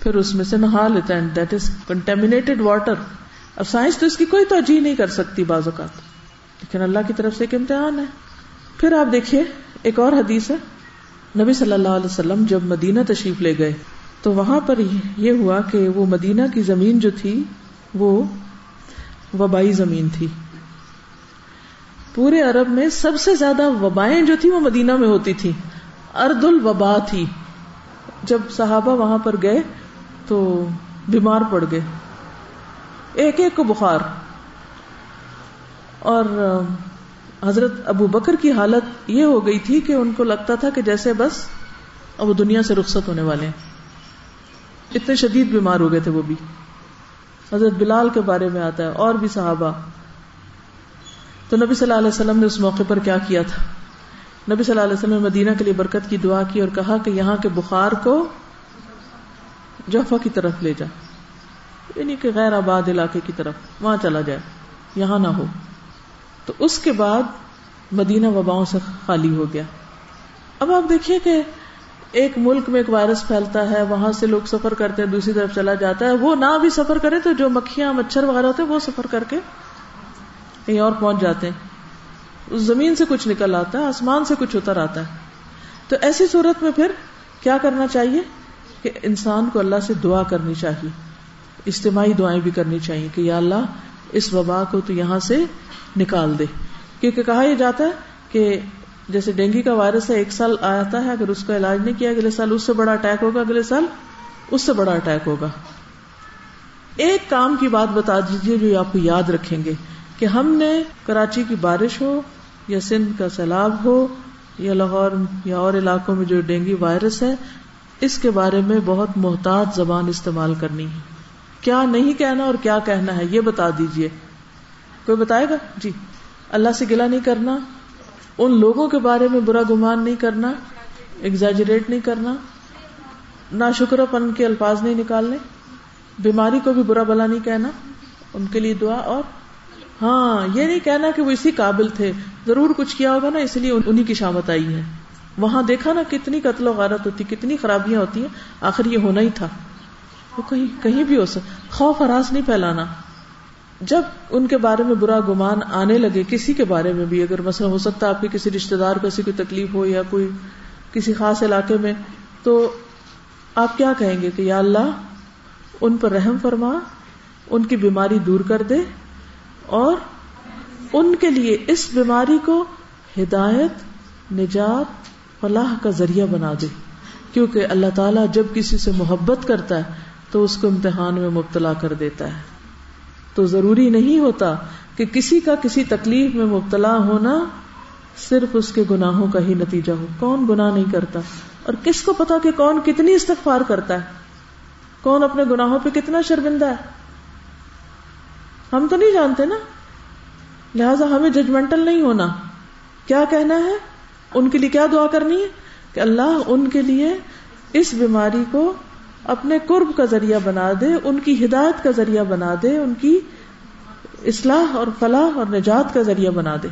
پھر اس میں سے نہا لیتا ہے دیٹ از کنٹامنیٹڈ واٹر اب سائنس تو اس کی کوئی توجہ نہیں کر سکتی بعض اوقات۔ لیکن اللہ کی طرف سے ایک امتحان ہے۔ پھر آپ دیکھیے، ایک اور حدیث ہے۔ نبی صلی اللہ علیہ وسلم جب مدینہ تشریف لے گئے، تو وہاں پر یہ ہوا کہ وہ مدینہ کی زمین جو تھی، وہ وبائی زمین تھی۔ پورے عرب میں سب سے زیادہ وبائیں جو تھی وہ مدینہ میں ہوتی تھی ارد الوبا تھی۔ جب صحابہ وہاں پر گئے، تو بیمار پڑ گئے۔ ایک ایک کو بخار۔ اور حضرت ابو بکر کی حالت یہ ہو گئی تھی کہ ان کو لگتا تھا کہ جیسے بس اب وہ دنیا سے رخصت ہونے والے ہیں۔ اتنے شدید بیمار ہو گئے تھے وہ بھی۔ حضرت بلال کے بارے میں آتا ہے، اور بھی صحابہ۔ تو نبی صلی اللہ علیہ وسلم نے اس موقع پر کیا کیا تھا؟ نبی صلی اللہ علیہ وسلم نے مدینہ کے لیے برکت کی دعا کی اور کہا کہ یہاں کے بخار کو جفا کی طرف لے جا۔ یعنی کہ غیر آباد علاقے کی طرف، وہاں چلا جائے۔ یہاں نہ ہو۔ تو اس کے بعد مدینہ وباؤں سے خالی ہو گیا۔ اب آپ دیکھیے کہ ایک ملک میں ایک وائرس پھیلتا ہے، وہاں سے لوگ سفر کرتے ہیں، دوسری طرف چلا جاتا ہے۔ وہ نہ بھی سفر کرے تو جو مکھیاں، مچھر وغیرہ ہوتے ہیں، وہ سفر کر کے کہیں اور پہنچ جاتے ہیں۔ اس زمین سے کچھ نکل آتا ہے، آسمان سے کچھ اتر آتا ہے۔ تو ایسی صورت میں پھر کیا کرنا چاہیے کہ انسان کو اللہ سے دعا کرنی چاہیے۔ اجتماعی دعائیں بھی کرنی چاہیے کہ یا اللہ اس وبا کو تو یہاں سے نکال دے۔ کیونکہ کہا یہ جاتا ہے کہ جیسے ڈینگی کا وائرس ہے، ایک سال آتا ہے، اگر اس کا علاج نہیں کیا، اگلے سال اس سے بڑا اٹیک ہوگا، اگلے سال اس سے بڑا اٹیک ہوگا۔ ایک کام کی بات بتا دیجیے جو آپ کو یاد رکھیں گے کہ ہم نے کراچی کی بارش ہو یا سندھ کا سیلاب ہو یا لاہور یا اور علاقوں میں جو ڈینگی وائرس ہے، اس کے بارے میں بہت محتاط زبان استعمال کرنی ہے۔ کیا نہیں کہنا اور کیا کہنا ہے یہ بتا دیجیے کوئی بتائے گا؟ جی۔ اللہ سے گلا نہیں کرنا، ان لوگوں کے بارے میں برا گمان نہیں کرنا ایگزیجریٹ نہیں کرنا، نہ شکر پن کے الفاظ نہیں نکالنے، بیماری کو بھی برا بلا نہیں کہنا، ان کے لیے دعا اور۔ ہاں یہ نہیں کہنا کہ وہ اسی قابل تھے، ضرور کچھ کیا ہوگا نا، اس لیے انہیں کی شامت آئی ہے۔ وہاں دیکھا نا کتنی قتل و غارت ہوتی، کتنی خرابیاں ہوتی ہیں، آخر یہ ہونا ہی تھا۔ وہ کہیں کہیں بھی ہو سکتا خوف ہراس نہیں پھیلانا۔ جب ان کے بارے میں برا گمان آنے لگے، کسی کے بارے میں بھی، اگر مثلا ہو سکتا ہے آپ کے کسی رشتے دار کو ایسی کوئی تکلیف ہو یا کوئی کسی خاص علاقے میں، تو آپ کیا کہیں گے کہ یا اللہ، ان پر رحم فرما، ان کی بیماری دور کر دے اور ان کے لیے اس بیماری کو ہدایت، نجات، فلاح کا ذریعہ بنا دے۔ کیونکہ اللہ تعالیٰ جب کسی سے محبت کرتا ہے تو اس کو امتحان میں مبتلا کر دیتا ہے۔ تو ضروری نہیں ہوتا کہ کسی کا کسی تکلیف میں مبتلا ہونا صرف اس کے گناہوں کا ہی نتیجہ ہو۔ کون گناہ نہیں کرتا؟ اور کس کو پتا کہ کون کتنی استغفار کرتا ہے؟ کون اپنے گناہوں پہ کتنا شرمندہ ہے؟ ہم تو نہیں جانتے نا۔ لہذا ہمیں ججمنٹل نہیں ہونا۔ کیا کہنا ہے؟ ان کے لیے کیا دعا کرنی ہے؟ کہ اللہ ان کے لیے اس بیماری کو اپنے قرب کا ذریعہ بنا دے، ان کی ہدایت کا ذریعہ بنا دے، ان کی اصلاح اور فلاح اور نجات کا ذریعہ بنا دے۔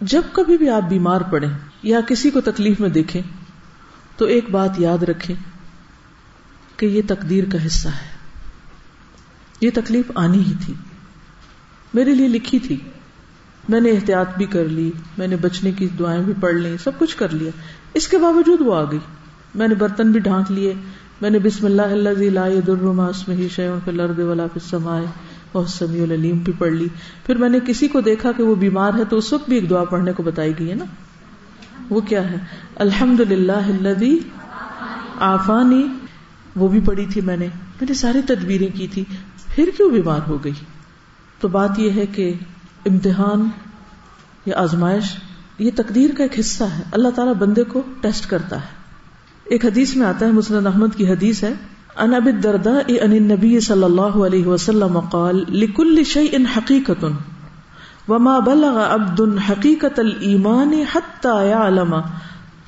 جب کبھی بھی آپ بیمار پڑے یا کسی کو تکلیف میں دیکھیں، تو ایک بات یاد رکھیں کہ یہ تقدیر کا حصہ ہے۔ یہ تکلیف آنی ہی تھی۔ میرے لیے لکھی تھی۔ میں نے احتیاط بھی کر لی، میں نے بچنے کی دعائیں بھی پڑھ لی سب کچھ کر لیا۔ اس کے باوجود وہ آ گئی۔ میں نے برتن بھی ڈھانک لیے۔ میں نے بسم اللہ اللہ درما اسمہی شیون پہ لرد والا پھر سمائے العلیم بھی پڑھ لی۔ پھر میں نے کسی کو دیکھا کہ وہ بیمار ہے تو اس وقت بھی ایک دعا پڑھنے کو بتائی گئی ہے نا۔ وہ کیا ہے؟ الحمد للہ آفانی وہ بھی پڑھی تھی میں نے۔ میں نے ساری تدبیریں کی تھی۔ پھر کیوں بیمار ہو گئی؟ تو بات یہ ہے کہ امتحان یا آزمائش، یہ تقدیر کا ایک حصہ ہے۔ اللہ تعالیٰ بندے کو ٹیسٹ کرتا ہے۔ ایک حدیث میں آتا ہے مسلم احمد کی حدیث ہے ان اب دردا ان نبی صلی اللہ علیہ وسلم قال، لکل شيء حقیقت وما بلغ عبد حقیقت الایمان حتى يعلم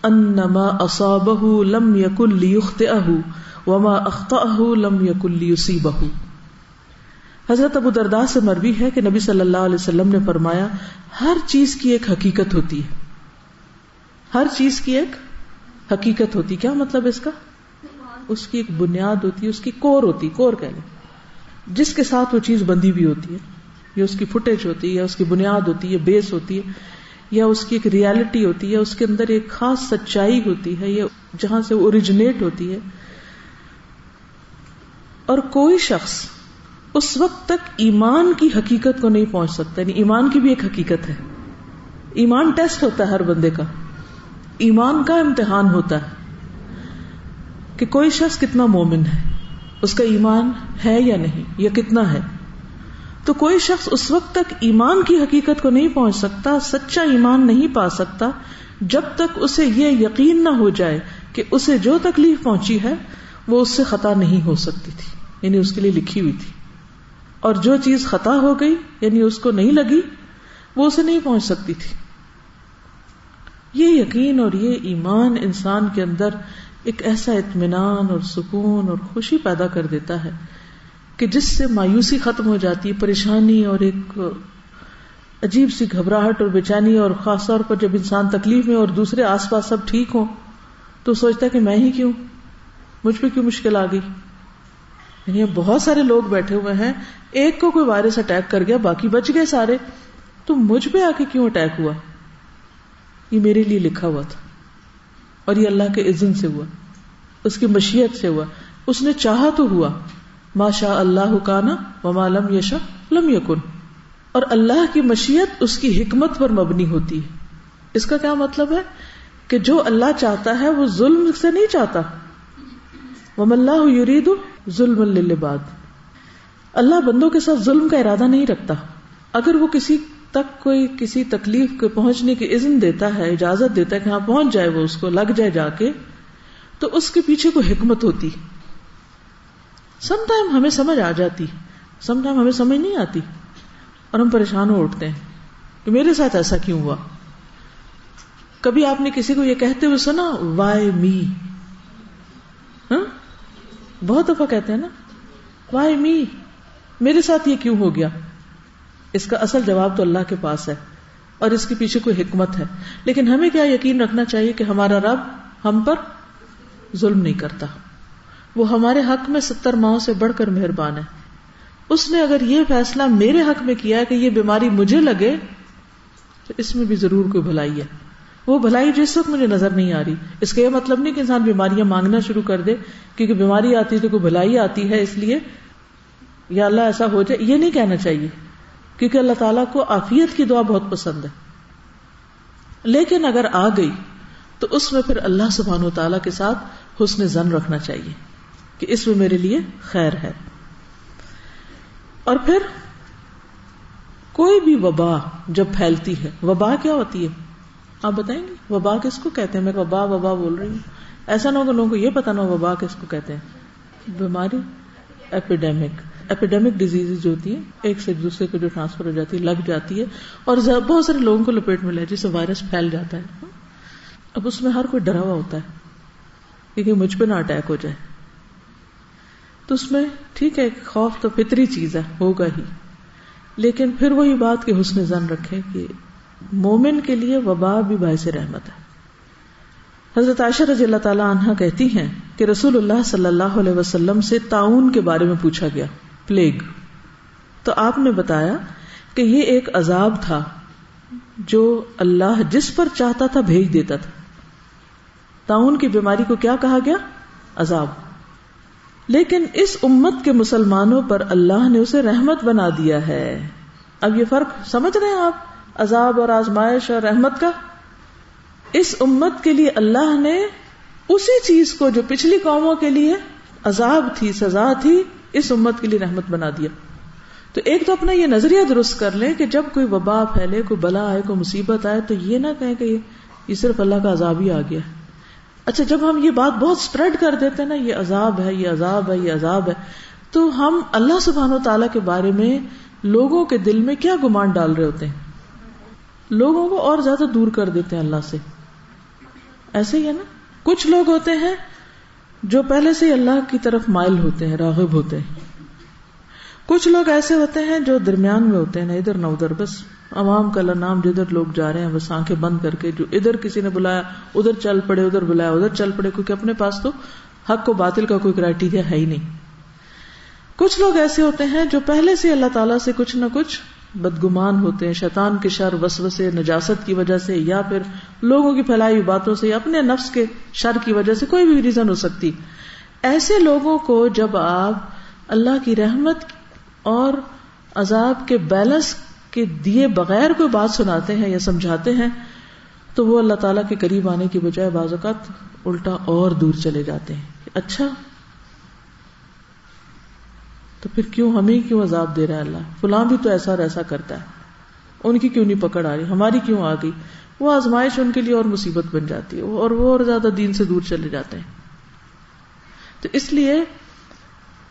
ان ما اصابه لم يكن ليخطئه وما اخطأه لم يكن ليصيبه حضرت ابو دردا سے مروی ہے کہ نبی صلی اللہ علیہ وسلم نے فرمایا، ہر چیز کی ایک حقیقت ہوتی ہے۔ ہر چیز کی ایک حقیقت ہوتی، کیا مطلب اس کا؟ اس کی ایک بنیاد ہوتی ہے اس کی کور ہوتی، کور کہ جس کے ساتھ وہ چیز بندی بھی ہوتی ہے، یا اس کی فٹیج ہوتی ہے یا اس کی بنیاد ہوتی ہے بیس ہوتی ہے، یا اس کی ایک ریالٹی ہوتی ہے اس کے اندر ایک خاص سچائی ہوتی ہے، یا جہاں سے اوریجنیٹ ہوتی ہے۔ اور کوئی شخص اس وقت تک ایمان کی حقیقت کو نہیں پہنچ سکتا یعنی ایمان کی بھی ایک حقیقت ہے۔ ایمان ٹیسٹ ہوتا ہے ہر بندے کا۔ ایمان کا امتحان ہوتا ہے کہ کوئی شخص کتنا مومن ہے، اس کا ایمان ہے یا نہیں، یا کتنا ہے۔ تو کوئی شخص اس وقت تک ایمان کی حقیقت کو نہیں پہنچ سکتا، سچا ایمان نہیں پا سکتا، جب تک اسے یہ یقین نہ ہو جائے کہ اسے جو تکلیف پہنچی ہے، وہ اس سے خطا نہیں ہو سکتی تھی یعنی اس کے لیے لکھی ہوئی تھی۔ اور جو چیز خطا ہو گئی یعنی اس کو نہیں لگی، وہ اسے نہیں پہنچ سکتی تھی۔ یہ یقین اور یہ ایمان انسان کے اندر ایک ایسا اطمینان اور سکون اور خوشی پیدا کر دیتا ہے کہ جس سے مایوسی ختم ہو جاتی، پریشانی اور ایک عجیب سی گھبراہٹ اور بےچانی اور خاص طور پر جب انسان تکلیف میں اور دوسرے آس پاس سب ٹھیک ہوں تو سوچتا ہے کہ میں ہی کیوں؟ مجھ پہ کیوں مشکل آ گئی؟ یعنی بہت سارے لوگ بیٹھے ہوئے ہیں، ایک کو کوئی وائرس اٹیک کر گیا، باقی بچ گئے سارے، تو مجھ پہ آ کے کیوں اٹیک ہوا؟ یہ میرے لیے لکھا ہوا تھا اور یہ اللہ کے عزن سے ہوا، اس کی مشیت سے ہوا، اس نے چاہا تو ہوا۔ ماشا اللہ کانا وما لم یشا لم یکن۔ اور اللہ کی مشیت اس کی حکمت پر مبنی ہوتی ہے۔ اس کا کیا مطلب ہے؟ کہ جو اللہ چاہتا ہے وہ ظلم سے نہیں چاہتا۔ وم اللہ یرید ظلم للعباد۔ اللہ بندوں کے ساتھ ظلم کا ارادہ نہیں رکھتا۔ اگر وہ کسی تک کوئی کسی تکلیف کے پہنچنے کی اذن دیتا ہے، اجازت دیتا ہے کہ ہاں پہنچ جائے وہ اس کو، لگ جائے جا کے، تو اس کے پیچھے کوئی حکمت ہوتی۔ سم ٹائم ہمیں سمجھ آ جاتی۔ سم ٹائم ہمیں سمجھ نہیں آتی۔ اور ہم پریشان ہو اٹھتے ہیں کہ میرے ساتھ ایسا کیوں ہوا؟ کبھی آپ نے کسی کو یہ کہتے ہوئے سنا؟ وائی ہاں؟ می بہت دفعہ کہتے ہیں نا۔ وائی می میرے ساتھ یہ کیوں ہو گیا؟ اس کا اصل جواب تو اللہ کے پاس ہے اور اس کے پیچھے کوئی حکمت ہے۔ لیکن ہمیں کیا یقین رکھنا چاہیے کہ ہمارا رب ہم پر ظلم نہیں کرتا؟ وہ ہمارے حق میں ستر ماہوں سے بڑھ کر مہربان ہے۔ اس نے اگر یہ فیصلہ میرے حق میں کیا کہ یہ بیماری مجھے لگے، تو اس میں بھی ضرور کوئی بھلائی ہے۔ وہ بھلائی جس وقت مجھے نظر نہیں آ رہی۔ اس کا یہ مطلب نہیں کہ انسان بیماریاں مانگنا شروع کر دے، کیونکہ بیماری آتی ہے تو کوئی بھلائی آتی ہے، اس لیے یا اللہ ایسا ہو جائے، یہ نہیں کہنا چاہیے۔ کیونکہ اللہ تعالیٰ کو آفیت کی دعا بہت پسند ہے۔ لیکن اگر آ گئی تو اس میں پھر اللہ سبحان و تعالیٰ کے ساتھ حسن زن رکھنا چاہیے کہ اس میں میرے لیے خیر ہے۔ اور پھر کوئی بھی وبا جب پھیلتی ہے، وبا کیا ہوتی ہے؟ آپ بتائیں گے، وبا کس کو کہتے ہیں؟ میں وبا وبا بول رہی ہوں۔ ایسا نہ ہو لوگوں کو یہ پتا نہ ہو وبا کس کو کہتے ہیں۔ بیماری ایپیڈیمک ایپیڈیمک ڈیزیز جو ہوتی ہے ایک سے دوسرے کو جو ٹرانسفر ہو جاتی ہے، لگ جاتی ہے اور جبہ سارے لوگوں کو لپیٹ میں لے جسے وائرس پھیل جاتا ہے۔ اب اس میں ہر کوئی ڈرا ہوا ہوتا ہے، کیونکہ مجھ پہ نہ اٹیک ہو جائے۔ تو اس میں ٹھیک ہے خوف تو فطری چیز ہے، ہوگا ہی۔ لیکن پھر وہی بات کہ حسن زن رکھے کہ مومن کے لیے وبا بھی باعث رحمت ہے۔ حضرت عائشہ رضی اللہ تعالیٰ عنہ کہتی ہیں کہ رسول اللہ صلی اللہ علیہ وسلم سے تعاون کے بارے میں پوچھا گیا۔ پلیگ تو آپ نے بتایا کہ یہ ایک عذاب تھا جو اللہ جس پر چاہتا تھا بھیج دیتا تھا۔ تعاون کی بیماری کو کیا کہا گیا؟ عذاب۔ لیکن اس امت کے مسلمانوں پر اللہ نے اسے رحمت بنا دیا ہے۔ اب یہ فرق سمجھ رہے ہیں آپ؟ عذاب اور آزمائش اور رحمت کا؟ اس امت کے لیے اللہ نے اسی چیز کو جو پچھلی قوموں کے لیے عذاب تھی، سزا تھی اس امت کے لیے رحمت بنا دیا۔ تو ایک تو اپنا یہ نظریہ درست کر لیں کہ جب کوئی وبا پھیلے، کوئی بلا آئے، کوئی مصیبت آئے، تو یہ نہ کہیں کہ یہ صرف اللہ کا عذاب ہی آ گیا۔ اچھا جب ہم یہ بات بہت اسپریڈ کر دیتے نا، یہ عذاب ہے، یہ عذاب ہے، یہ عذاب ہے، تو ہم اللہ سبحان و تعالی کے بارے میں لوگوں کے دل میں کیا گمان ڈال رہے ہوتے ہیں؟ لوگوں کو اور زیادہ دور کر دیتے ہیں اللہ سے۔ ایسے ہی ہے نا۔ کچھ لوگ ہوتے ہیں جو پہلے سے اللہ کی طرف مائل ہوتے ہیں، راغب ہوتے ہیں۔ کچھ لوگ ایسے ہوتے ہیں جو درمیان میں ہوتے ہیں، نہ ادھر نہ ادھر، بس عوام کا نام جدھر لوگ جا رہے ہیں، بس آنکھیں بند کر کے جو ادھر کسی نے بلایا، ادھر چل پڑے، ادھر بلایا، ادھر چل پڑے، کیونکہ اپنے پاس تو حق کو باطل کا کوئی کرائٹیریا ہے ہی نہیں۔ کچھ لوگ ایسے ہوتے ہیں جو پہلے سے اللہ تعالیٰ سے کچھ نہ کچھ بدگمان ہوتے ہیں، شیطان کے شر وسو سے نجاست کی وجہ سے، یا پھر لوگوں کی پھیلائی ہوئی باتوں سے، یا اپنے نفس کے شر کی وجہ سے کوئی بھی ریزن ہو سکتی۔ ایسے لوگوں کو جب آپ اللہ کی رحمت اور عذاب کے بیلنس کے دیے بغیر کوئی بات سناتے ہیں یا سمجھاتے ہیں، تو وہ اللہ تعالیٰ کے قریب آنے کی بجائے بعض اوقات الٹا اور دور چلے جاتے ہیں۔ اچھا تو پھر کیوں ہمیں کیوں عذاب دے رہا ہے اللہ؟ فلاں بھی تو ایسا اور ایسا کرتا ہے۔ ان کی کیوں نہیں پکڑ آ رہی؟ ہماری کیوں آ گئی؟ وہ آزمائش ان کے لیے اور مصیبت بن جاتی ہے۔ اور وہ اور زیادہ دین سے دور چلے جاتے ہیں۔ تو اس لیے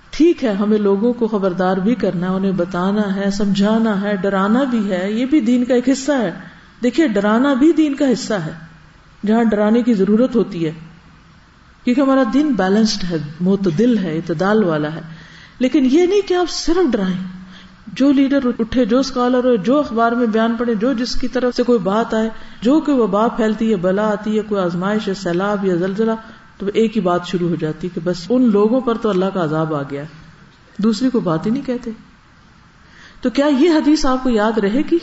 ٹھیک ہے، ہمیں لوگوں کو خبردار بھی کرنا ہے، انہیں بتانا ہے، سمجھانا ہے، ڈرانا بھی ہے۔ یہ بھی دین کا ایک حصہ ہے۔ دیکھیے، ڈرانا بھی دین کا حصہ ہے۔ جہاں ڈرانے کی ضرورت ہوتی ہے۔ کیونکہ ہمارا دن بیلنسڈ ہے، معتدل ہے، اعتدال والا ہے۔ لیکن یہ نہیں کہ آپ صرف ڈرائیں۔ جو لیڈر اٹھے، جو اسکالر ہو جو اخبار میں بیان پڑے جو جس کی طرف سے کوئی بات آئے، جو کوئی وبا پھیلتی ہے، بلا آتی ہے، کوئی آزمائش ہے، سیلاب یا زلزلہ، تو ایک ہی بات شروع ہو جاتی کہ بس ان لوگوں پر تو اللہ کا عذاب آ گیا۔ دوسری کو بات ہی نہیں کہتے۔ تو کیا یہ حدیث آپ کو یاد رہے گی؟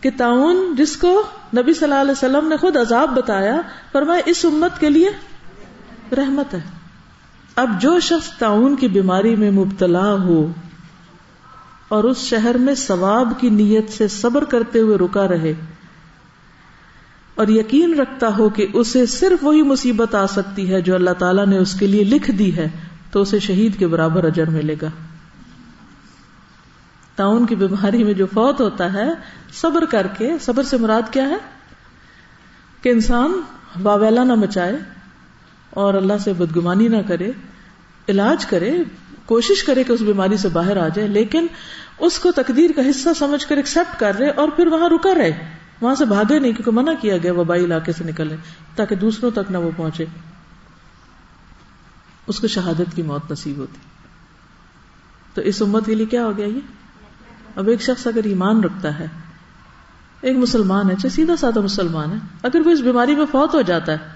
کہ تعاون جس کو نبی صلی اللہ علیہ وسلم نے خود عذاب بتایا، فرمایا، اس امت کے لیے رحمت ہے۔ اب جو شخص تعاون کی بیماری میں مبتلا ہو اور اس شہر میں ثواب کی نیت سے صبر کرتے ہوئے رکا رہے اور یقین رکھتا ہو کہ اسے صرف وہی مصیبت آ سکتی ہے جو اللہ تعالیٰ نے اس کے لیے لکھ دی ہے، تو اسے شہید کے برابر اجر ملے گا۔ تعاون کی بیماری میں جو فوت ہوتا ہے، صبر کر کے، صبر سے مراد کیا ہے؟ کہ انسان واویلا نہ مچائے۔ اور اللہ سے بدگمانی نہ کرے، علاج کرے، کوشش کرے کہ اس بیماری سے باہر آ جائے، لیکن اس کو تقدیر کا حصہ سمجھ کر ایکسپٹ کر رہے اور پھر وہاں رکا رہے۔ وہاں سے بھاگے نہیں کیونکہ منع کیا گیا وبائی علاقے سے نکلے تاکہ دوسروں تک نہ وہ پہنچے۔ اس کو شہادت کی موت نصیب ہوتی۔ تو اس امت کے لیے کیا ہو گیا یہ؟ اب ایک شخص اگر ایمان رکھتا ہے، ایک مسلمان ہے، چاہے سیدھا سادہ مسلمان ہے، اگر وہ اس بیماری میں فوت ہو جاتا ہے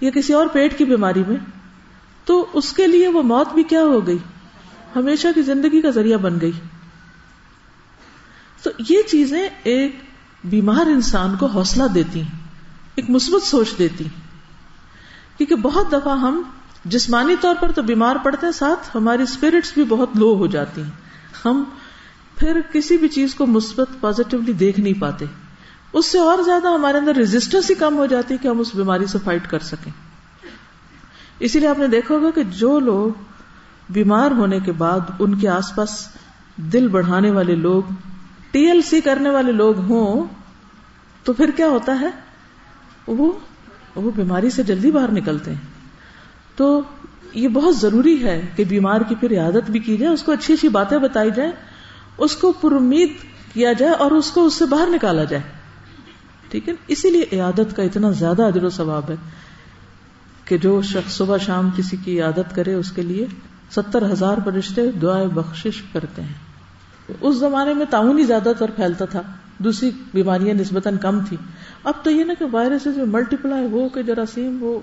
یا کسی اور پیٹ کی بیماری میں، تو اس کے لیے وہ موت بھی کیا ہو گئی؟ ہمیشہ کی زندگی کا ذریعہ بن گئی۔ تو یہ چیزیں ایک بیمار انسان کو حوصلہ دیتی ایک مثبت سوچ دیتی کیونکہ بہت دفعہ ہم جسمانی طور پر تو بیمار پڑتے ہیں، ساتھ ہماری اسپرٹس بھی بہت لو ہو جاتی ہیں۔ ہم پھر کسی بھی چیز کو مثبت پازیٹیولی دیکھ نہیں پاتے۔ اس سے اور زیادہ ہمارے اندر ریزسٹنس ہی کم ہو جاتی ہے کہ ہم اس بیماری سے فائٹ کر سکیں۔ اسی لیے آپ نے دیکھا ہوگا کہ جو لوگ بیمار ہونے کے بعد ان کے آس پاس دل بڑھانے والے لوگ، ٹی ایل سی کرنے والے لوگ ہوں، تو پھر کیا ہوتا ہے؟ وہ وہ بیماری سے جلدی باہر نکلتے ہیں۔ تو یہ بہت ضروری ہے کہ بیمار کی پھر عادت بھی کی جائے، اس کو اچھی اچھی باتیں بتائی جائیں، اس کو پر امید کیا جائے اور اس کو اس سے باہر نکالا جائے۔ ٹھیک ہے؟ اسی لیے عیادت کا اتنا زیادہ ادر و ثواب ہے کہ جو شخص صبح شام کسی کی عادت کرے، اس کے لیے ستر ہزار فرشتے دعائیں بخشش کرتے ہیں۔ اس زمانے میں تعاون ہی زیادہ تر پھیلتا تھا، دوسری بیماریاں نسبتاً کم تھی۔ اب تو یہ نا کہ وائرس ملٹی پلائی ہو کے جراثیم وہ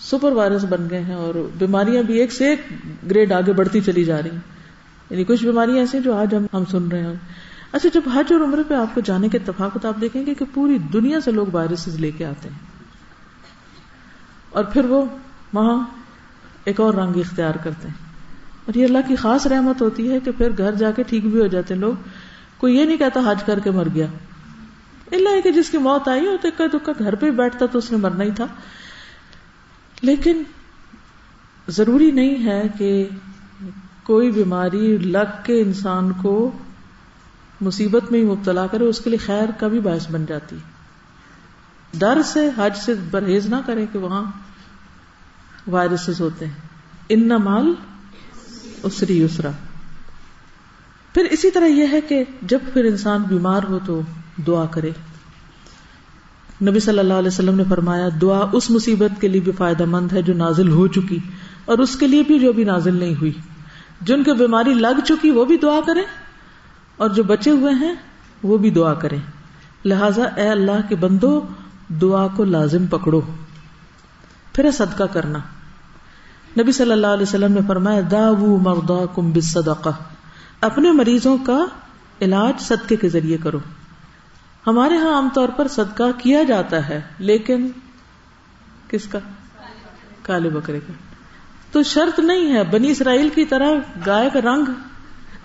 سپر وائرس بن گئے ہیں اور بیماریاں بھی ایک سے ایک گریڈ آگے بڑھتی چلی جا رہی ہیں۔ یعنی کچھ بیماریاں ایسی جو آج ہم سن رہے ہیں۔ اچھا جب حج اور عمرے پہ آپ کو جانے کے اتفاق آپ دیکھیں گے کہ پوری دنیا سے لوگ وائرس لے کے آتے ہیں۔ اور پھر وہ وہاں ایک اور رنگ اختیار کرتے ہیں۔ اور یہ اللہ کی خاص رحمت ہوتی ہے کہ پھر گھر جا کے ٹھیک بھی ہو جاتے ہیں۔ لوگ، کوئی یہ نہیں کہتا حج کر کے مر گیا۔ اللہ کہ جس کی موت آئی ہو تو اکا دکا گھر پہ بیٹھتا تو اس نے مرنا ہی تھا۔ لیکن ضروری نہیں ہے کہ کوئی بیماری لگ کے انسان کو مصیبت میں ہی مبتلا کرے، اس کے لیے خیر کا بھی باعث بن جاتی۔ ڈر سے، حج سے پرہیز نہ کرے کہ وہاں وائرسز ہوتے ہیں۔ ان مال اسری اسرا پھر اسی طرح یہ ہے کہ جب پھر انسان بیمار ہو تو دعا کرے۔ نبی صلی اللہ علیہ وسلم نے فرمایا، دعا اس مصیبت کے لیے بھی فائدہ مند ہے جو نازل ہو چکی اور اس کے لیے بھی جو بھی نازل نہیں ہوئی۔ جن کو بیماری لگ چکی وہ بھی دعا کرے اور جو بچے ہوئے ہیں وہ بھی دعا کریں۔ لہذا اے اللہ کے بندو، دعا کو لازم پکڑو۔ پھر صدقہ کرنا۔ نبی صلی اللہ علیہ وسلم نے فرمایا دا مردا کم اپنے مریضوں کا علاج صدقے کے ذریعے کرو۔ ہمارے ہاں عام طور پر صدقہ کیا جاتا ہے، لیکن کس کا؟ کالے بکرے کا تو شرط نہیں ہے، بنی اسرائیل کی طرح گائے کا رنگ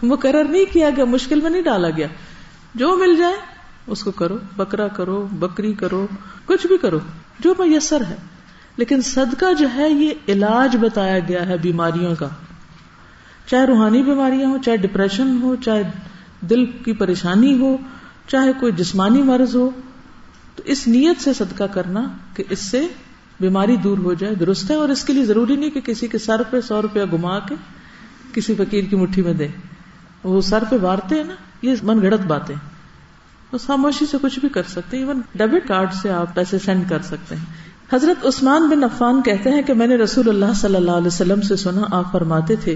مقرر نہیں کیا گیا، مشکل میں نہیں ڈالا گیا۔ جو مل جائے، اس کو کرو، بکرا کرو، بکری کرو، کچھ بھی کرو، جو میسر ہے۔ لیکن صدقہ جو ہے، یہ علاج بتایا گیا ہے بیماریوں کا۔ چاہے روحانی بیماریاں ہو چاہے ڈپریشن ہو چاہے دل کی پریشانی ہو، چاہے کوئی جسمانی مرض ہو، تو اس نیت سے صدقہ کرنا کہ اس سے بیماری دور ہو جائے، درست ہے۔ اور اس کے لیے ضروری نہیں کہ کسی کے سر پہ سو روپیہ گما کے کسی فقیر کی مٹھی میں دے۔ وہ سر پہ بارتے ہیں نا، یہ من گڑت باتیں۔ تو خاموشی سے کچھ بھی کر سکتے ہیں ایون ڈیبٹ کارڈ سے آپ پیسے سینڈ کر سکتے ہیں۔ حضرت عثمان بن عفان کہتے ہیں کہ میں نے رسول اللہ صلی اللہ علیہ وسلم سے سنا، آپ فرماتے تھے،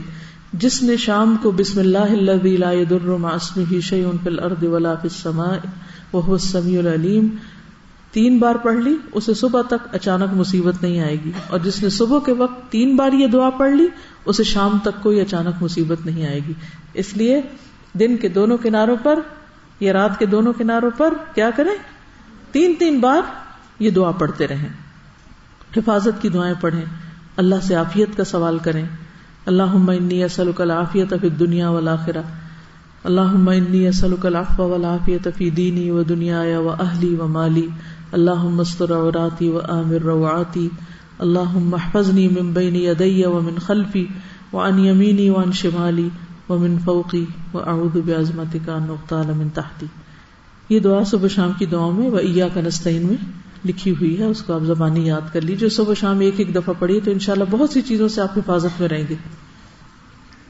جس نے شام کو بسم اللہ الذي لا يضر مع اسمه شيء في الارض ولا في السماء وهو السميع العليم تین بار پڑھ لی، اسے صبح تک اچانک مصیبت نہیں آئے گی۔ اور جس نے صبح کے وقت تین بار یہ دعا پڑھ لی، اسے شام تک کوئی اچانک مصیبت نہیں آئے گی۔ اس لیے دن کے دونوں کناروں پر، یا رات کے دونوں کناروں پر کیا کریں؟ تین تین بار یہ دعا پڑھتے رہیں۔ حفاظت کی دعائیں پڑھیں۔ اللہ سے عافیت کا سوال کریں۔ اللہ انی اسلک العافیت فی دنیا والآخرہ۔ اللہ انی اسلک العفو والعافیت فی دینی و دنیا و اہلی و مالی۔ اللہ مستر عوراتی و آمر روعاتی اللہ محفظنی من بین یدی و من خلفی وعن یمینی وعن شمالی ومن فوقی واعوذ بعظمتک ان اغتال من تحتی یہ دعا صبح شام کی دعاؤں میں و ایاک نستعین میں لکھی ہوئی ہے، اس کو آپ زبانی یاد کر لیجیے صبح شام ایک ایک دفعہ پڑھیے تو انشاءاللہ بہت سی چیزوں سے آپ حفاظت میں رہیں گے۔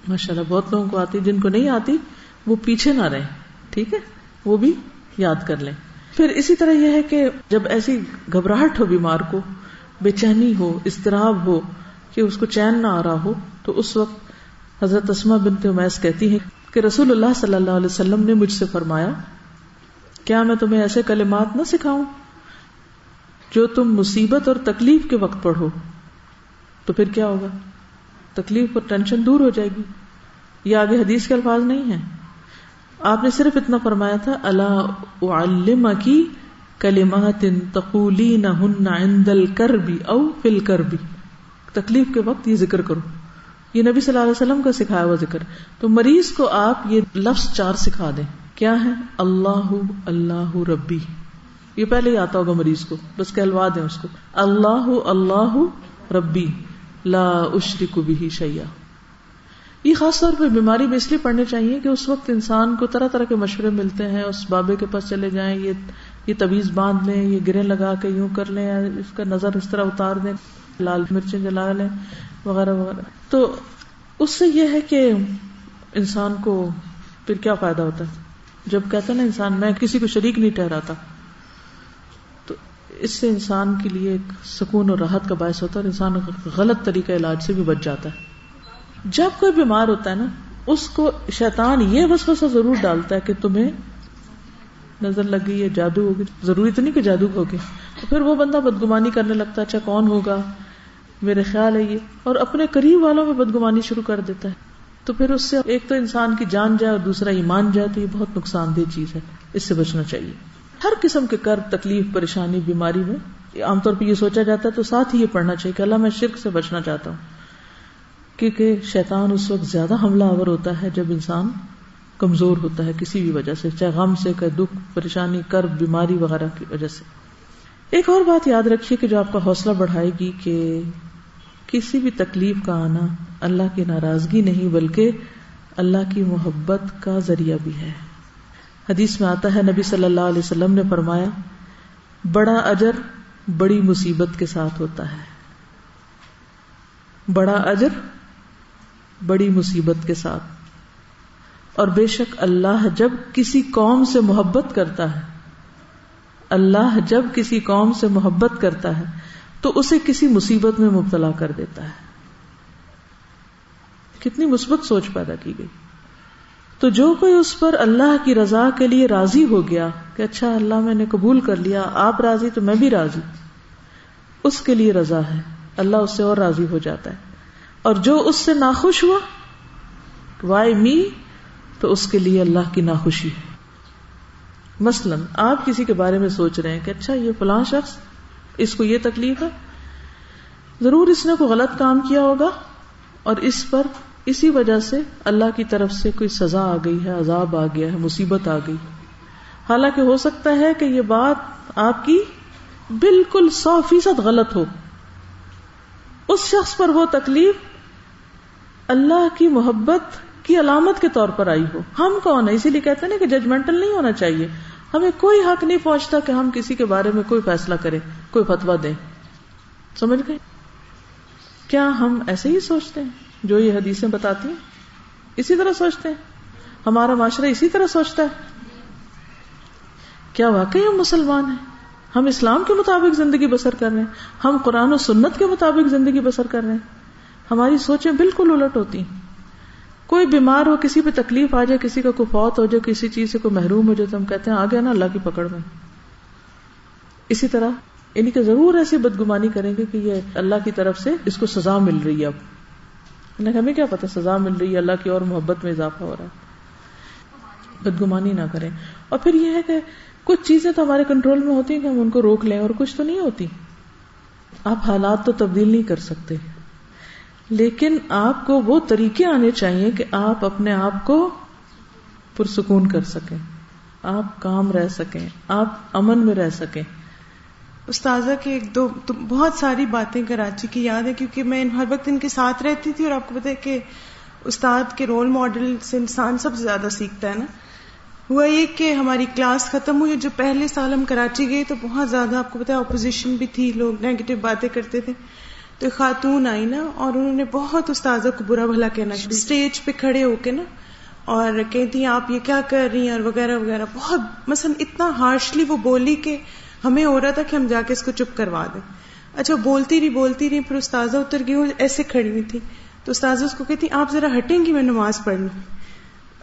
ماشاء اللہ بہت لوگوں کو آتی، جن کو نہیں آتی، وہ پیچھے نہ رہیں۔ ٹھیک ہے؟ وہ بھی یاد کر لیں۔ پھر اسی طرح یہ ہے کہ جب ایسی گھبراہٹ ہو بیمار کو، بے چینی ہو، اضطراب ہو، کہ اس کو چین نہ آ رہا ہو، تو اس وقت حضرت اسما بنت امیس کہتی ہیں کہ رسول اللہ صلی اللہ علیہ وسلم نے مجھ سے فرمایا، کیا میں تمہیں ایسے کلمات نہ سکھاؤں؟ جو تم مصیبت اور تکلیف کے وقت پڑھو، تو پھر کیا ہوگا؟ تکلیف اور ٹینشن دور ہو جائے گی۔ یہ آگے حدیث کے الفاظ نہیں ہے آپ نے صرف اتنا فرمایا تھا اللہ کی کلمات تقولی نہ ہن او فل کر بھی تکلیف کے وقت یہ ذکر کرو۔ یہ نبی صلی اللہ علیہ وسلم کا سکھایا ہوا ذکر۔ تو مریض کو آپ یہ لفظ چار سکھا دیں۔ کیا ہے؟ اللہ اللہ ربی۔ یہ پہلے ہی آتا ہوگا مریض کو۔ بس کہلوا دیں اس کو۔ اللہ اللہ ربی۔ لا اشرک بھی شیا یہ خاص طور پہ بیماری میں اس لیے پڑھنے چاہیے کہ اس وقت انسان کو طرح طرح کے مشورے ملتے ہیں، اس بابے کے پاس چلے جائیں، یہ یہ طویز باندھ لیں، یہ گرے لگا کے یوں کر لیں اس کا نظر اس طرح اتار دیں، لال مرچیں جلا لیں، وغیرہ وغیرہ۔ تو اس سے یہ ہے کہ انسان کو پھر کیا فائدہ ہوتا ہے؟ جب کہتا نا انسان، میں کسی کو شریک نہیں ٹھہراتا اس سے انسان کے لیے ایک سکون اور راحت کا باعث ہوتا ہے اور انسان غلط طریقہ علاج سے بھی بچ جاتا ہے۔ جب کوئی بیمار ہوتا ہے نا، اس کو شیطان یہ بس ضرور ڈالتا ہے کہ تمہیں نظر لگ گئی ہے جادو ہوگی۔ ضروری تو نہیں کہ جادو ہوگی۔ تو پھر وہ بندہ بدگمانی کرنے لگتا ہے اچھا کون ہوگا؟ میرے خیال ہے یہ۔ اور اپنے قریب والوں میں بدگمانی شروع کر دیتا ہے۔ تو پھر اس سے ایک تو انسان کی جان جائے اور دوسرا ایمان جائے، تو یہ بہت نقصان دہ چیز ہے۔ اس سے بچنا چاہیے۔ ہر قسم کے کرب، تکلیف، پریشانی، بیماری میں عام طور پہ یہ سوچا جاتا ہے، تو ساتھ ہی یہ پڑھنا چاہیے کہ اللہ میں شرک سے بچنا چاہتا ہوں۔ کیونکہ شیطان اس وقت زیادہ حملہ آور ہوتا ہے جب انسان کمزور ہوتا ہے کسی بھی وجہ سے، چاہے غم سے کہ دکھ، پریشانی، کرب، بیماری وغیرہ کی وجہ سے۔ ایک اور بات یاد رکھیے کہ جو آپ کا حوصلہ بڑھائے گی کہ کسی بھی تکلیف کا آنا اللہ کی ناراضگی نہیں، بلکہ اللہ کی محبت کا ذریعہ بھی ہے۔ حدیث میں آتا ہے، نبی صلی اللہ علیہ وسلم نے فرمایا، بڑا اجر بڑی مصیبت کے ساتھ ہوتا ہے۔ بڑا اجر بڑی مصیبت کے ساتھ۔ اور بے شک اللہ جب کسی قوم سے محبت کرتا ہے، اللہ جب کسی قوم سے محبت کرتا ہے، تو اسے کسی مصیبت میں مبتلا کر دیتا ہے۔ کتنی مثبت سوچ پیدا کی گئی۔ تو جو کوئی اس پر اللہ کی رضا کے لیے راضی ہو گیا، کہ اچھا اللہ میں نے قبول کر لیا، آپ راضی تو میں بھی راضی۔ اس کے لیے رضا ہے۔ اللہ اس سے اور راضی ہو جاتا ہے۔ اور جو اس سے ناخوش ہوا وائی می تو اس کے لیے اللہ کی ناخوشی ہے۔ مثلاً آپ کسی کے بارے میں سوچ رہے ہیں کہ اچھا یہ فلاں شخص، اس کو یہ تکلیف ہے۔ ضرور اس نے کوئی غلط کام کیا ہوگا اور اس پر اسی وجہ سے اللہ کی طرف سے کوئی سزا آ گئی ہے، عذاب آ گیا ہے، مصیبت آ گئی۔ حالانکہ ہو سکتا ہے کہ یہ بات آپ کی بالکل سو فیصد غلط ہو۔ اس شخص پر وہ تکلیف اللہ کی محبت کی علامت کے طور پر آئی ہو۔ ہم کون ہے اسی لیے کہتے ہیں کہ ججمنٹل نہیں ہونا چاہیے۔ ہمیں کوئی حق نہیں پہنچتا کہ ہم کسی کے بارے میں کوئی فیصلہ کریں، کوئی فتوا دیں۔ سمجھ گئے؟ کیا ہم ایسے ہی سوچتے ہیں جو یہ حدیثیں بتاتی ہیں؟ اسی طرح سوچتے ہیں۔ ہمارا معاشرہ اسی طرح سوچتا ہے۔ کیا واقعی ہم مسلمان ہیں؟ ہم اسلام کے مطابق زندگی بسر کر رہے ہیں۔ ہم قرآن و سنت کے مطابق زندگی بسر کر رہے ہیں۔ ہماری سوچیں بالکل الٹ ہوتی ہیں۔ کوئی بیمار ہو، کسی پہ تکلیف آ جائے، کسی کا کوئی فوت ہو جائے، کسی چیز سے کوئی محروم ہو جائے، تو ہم کہتے ہیں، آگے نا اللہ کی پکڑ میں۔ اسی طرح انہیں کہ ضرور ایسی بدگمانی کریں گے کہ یہ اللہ کی طرف سے اس کو سزا مل رہی ہے اب۔ ہمیں کیا پتا سزا مل رہی ہے، اللہ کی اور محبت میں اضافہ ہو رہا ہے۔ بدگمانی نہ کریں۔ اور پھر یہ ہے کہ کچھ چیزیں تو ہمارے کنٹرول میں ہوتی ہیں کہ ہم ان کو روک لیں، اور کچھ تو نہیں ہوتی۔ آپ حالات تو تبدیل نہیں کر سکتے۔ لیکن آپ کو وہ طریقے آنے چاہیے کہ آپ اپنے آپ کو پرسکون کر سکیں، آپ کام رہ سکیں، آپ امن میں رہ سکیں۔ استاذہ کے ایک دو بہت ساری باتیں کراچی کی یاد ہے کیونکہ میں ہر وقت ان کے ساتھ رہتی تھی اور آپ کو پتا ہے کہ استاد کے رول ماڈل سے انسان سب سے زیادہ سیکھتا ہے نا۔ ہوا یہ کہ ہماری کلاس ختم ہوئی جو پہلے سال ہم کراچی گئے تو بہت زیادہ آپ کو پتا اپوزیشن بھی تھی، لوگ نیگیٹو باتیں کرتے تھے۔ تو خاتون آئی نا اور انہوں نے بہت استاذہ کو برا بھلا کہنا اسٹیج پہ کھڑے ہو کے نا اور کہتی ہیں، آپ یہ کیا کر رہی ہیں؟ اور وغیرہ وغیرہ۔ بہت، مثلا اتنا ہارشلی وہ بولی کہ ہمیں ہو رہا تھا کہ ہم جا کے اس کو چپ کروا دیں۔ اچھا بولتی رہی بولتی رہی، پھر استاذہ اتر گئی، وہ ایسے کھڑی ہوئی تھی۔ تو استاذہ اس کو کہتی، آپ ذرا ہٹیں گی، میں نماز پڑھ لوں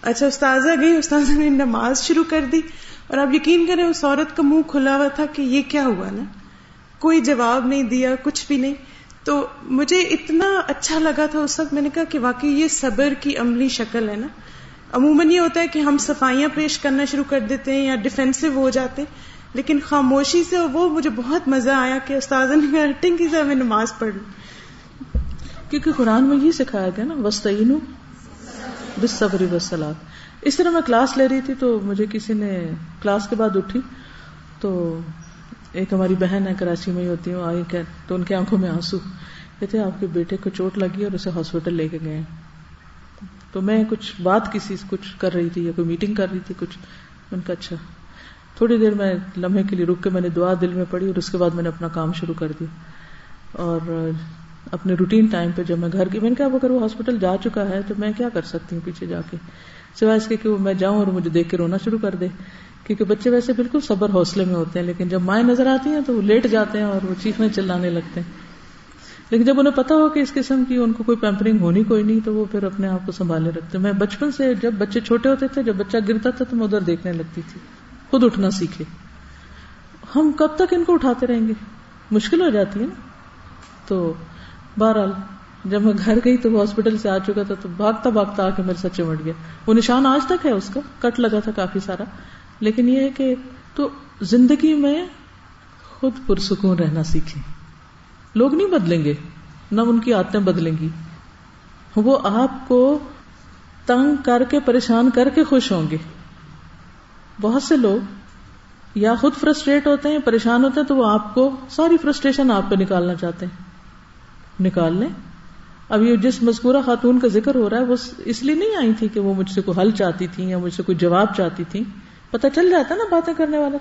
اچھا استاذہ گئی، استاذہ نے نماز شروع کر دی۔ اور آپ یقین کریں، اس عورت کا منہ کھلا ہوا تھا کہ یہ کیا ہوا نا۔ کوئی جواب نہیں دیا، کچھ بھی نہیں۔ تو مجھے اتنا اچھا لگا تھا اس وقت میں نے کہا کہ واقعی یہ صبر کی عملی شکل ہے نا۔ عموماً یہ ہوتا ہے کہ ہم صفائیاں پیش کرنا شروع کر دیتے ہیں یا ڈیفینسو ہو جاتے ہیں، لیکن خاموشی سے وہ مجھے بہت مزہ آیا کہ استاد نے ہٹنگ کی سے میں نماز پڑھ لوں۔ کیونکہ قرآن میں یہ سکھایا گیا نا وسطین بس صبری اس طرح میں کلاس لے رہی تھی تو مجھے کسی نے کلاس کے بعد اٹھی تو ایک ہماری بہن ہے، کراچی میں ہی ہوتی ہے آئی کہ تو ان کی آنکھوں میں آنسو۔ کہتے آپ کے بیٹے کو چوٹ لگی اور اسے ہاسپٹل لے کے گئے تو میں کچھ بات کسی سے کچھ کر رہی تھی یا کوئی میٹنگ کر رہی تھی، کچھ۔ ان کا اچھا۔ تھوڑی دیر میں لمحے کے لیے رک کے میں نے دعا دل میں پڑھی اور اس کے بعد میں نے اپنا کام شروع کر دیا۔ اور اپنے روٹین ٹائم پہ جب میں گھر کی میں نے کہا اگر وہ ہاسپٹل جا چکا ہے تو میں کیا کر سکتی ہوں پیچھے جا کے؟ سوائے اس کے کہ میں جاؤں اور مجھے دیکھ کے رونا شروع کر دے۔ کیونکہ بچے ویسے بالکل صبر حوصلے میں ہوتے ہیں، لیکن جب مائیں نظر آتی ہیں تو وہ لیٹ جاتے ہیں اور وہ چیخنے چلانے لگتے ہیں۔ لیکن جب انہیں پتا ہو کہ اس قسم کی ان کو کوئی پیمپرنگ ہونی کوئی نہیں، تو وہ پھر اپنے آپ کو سنبھالنے رکھتے میں بچپن سے جب بچے چھوٹے ہوتے تھے، جب بچہ گرتا تھا تو میں ادھر دیکھنے لگتی تھی۔ خود اٹھنا سیکھے۔ ہم کب تک ان کو اٹھاتے رہیں گے؟ مشکل ہو جاتی ہے نا؟ تو بہرحال جب میں گھر گئی تو وہ ہاسپٹل سے آ چکا تھا تو بھاگتا بھاگتا آ کے میرے سچے مٹ گیا۔ وہ نشان آج تک ہے اس کا، کٹ لگا تھا کافی سارا۔ لیکن یہ ہے کہ تو زندگی میں خود پرسکون رہنا سیکھیں۔ لوگ نہیں بدلیں گے، نہ ان کی عادتیں بدلیں گی۔ وہ آپ کو تنگ کر کے، پریشان کر کے خوش ہوں گے۔ بہت سے لوگ یا خود فرسٹریٹ ہوتے ہیں، پریشان ہوتے ہیں، تو وہ آپ کو ساری فرسٹریشن آپ پہ نکالنا چاہتے ہیں۔ نکال لیں۔ اب یہ جس مذکورہ خاتون کا ذکر ہو رہا ہے وہ اس لیے نہیں آئی تھی کہ وہ مجھ سے کوئی حل چاہتی تھی یا مجھ سے کوئی جواب چاہتی تھی پتا چل جاتا نا باتیں کرنے والا۔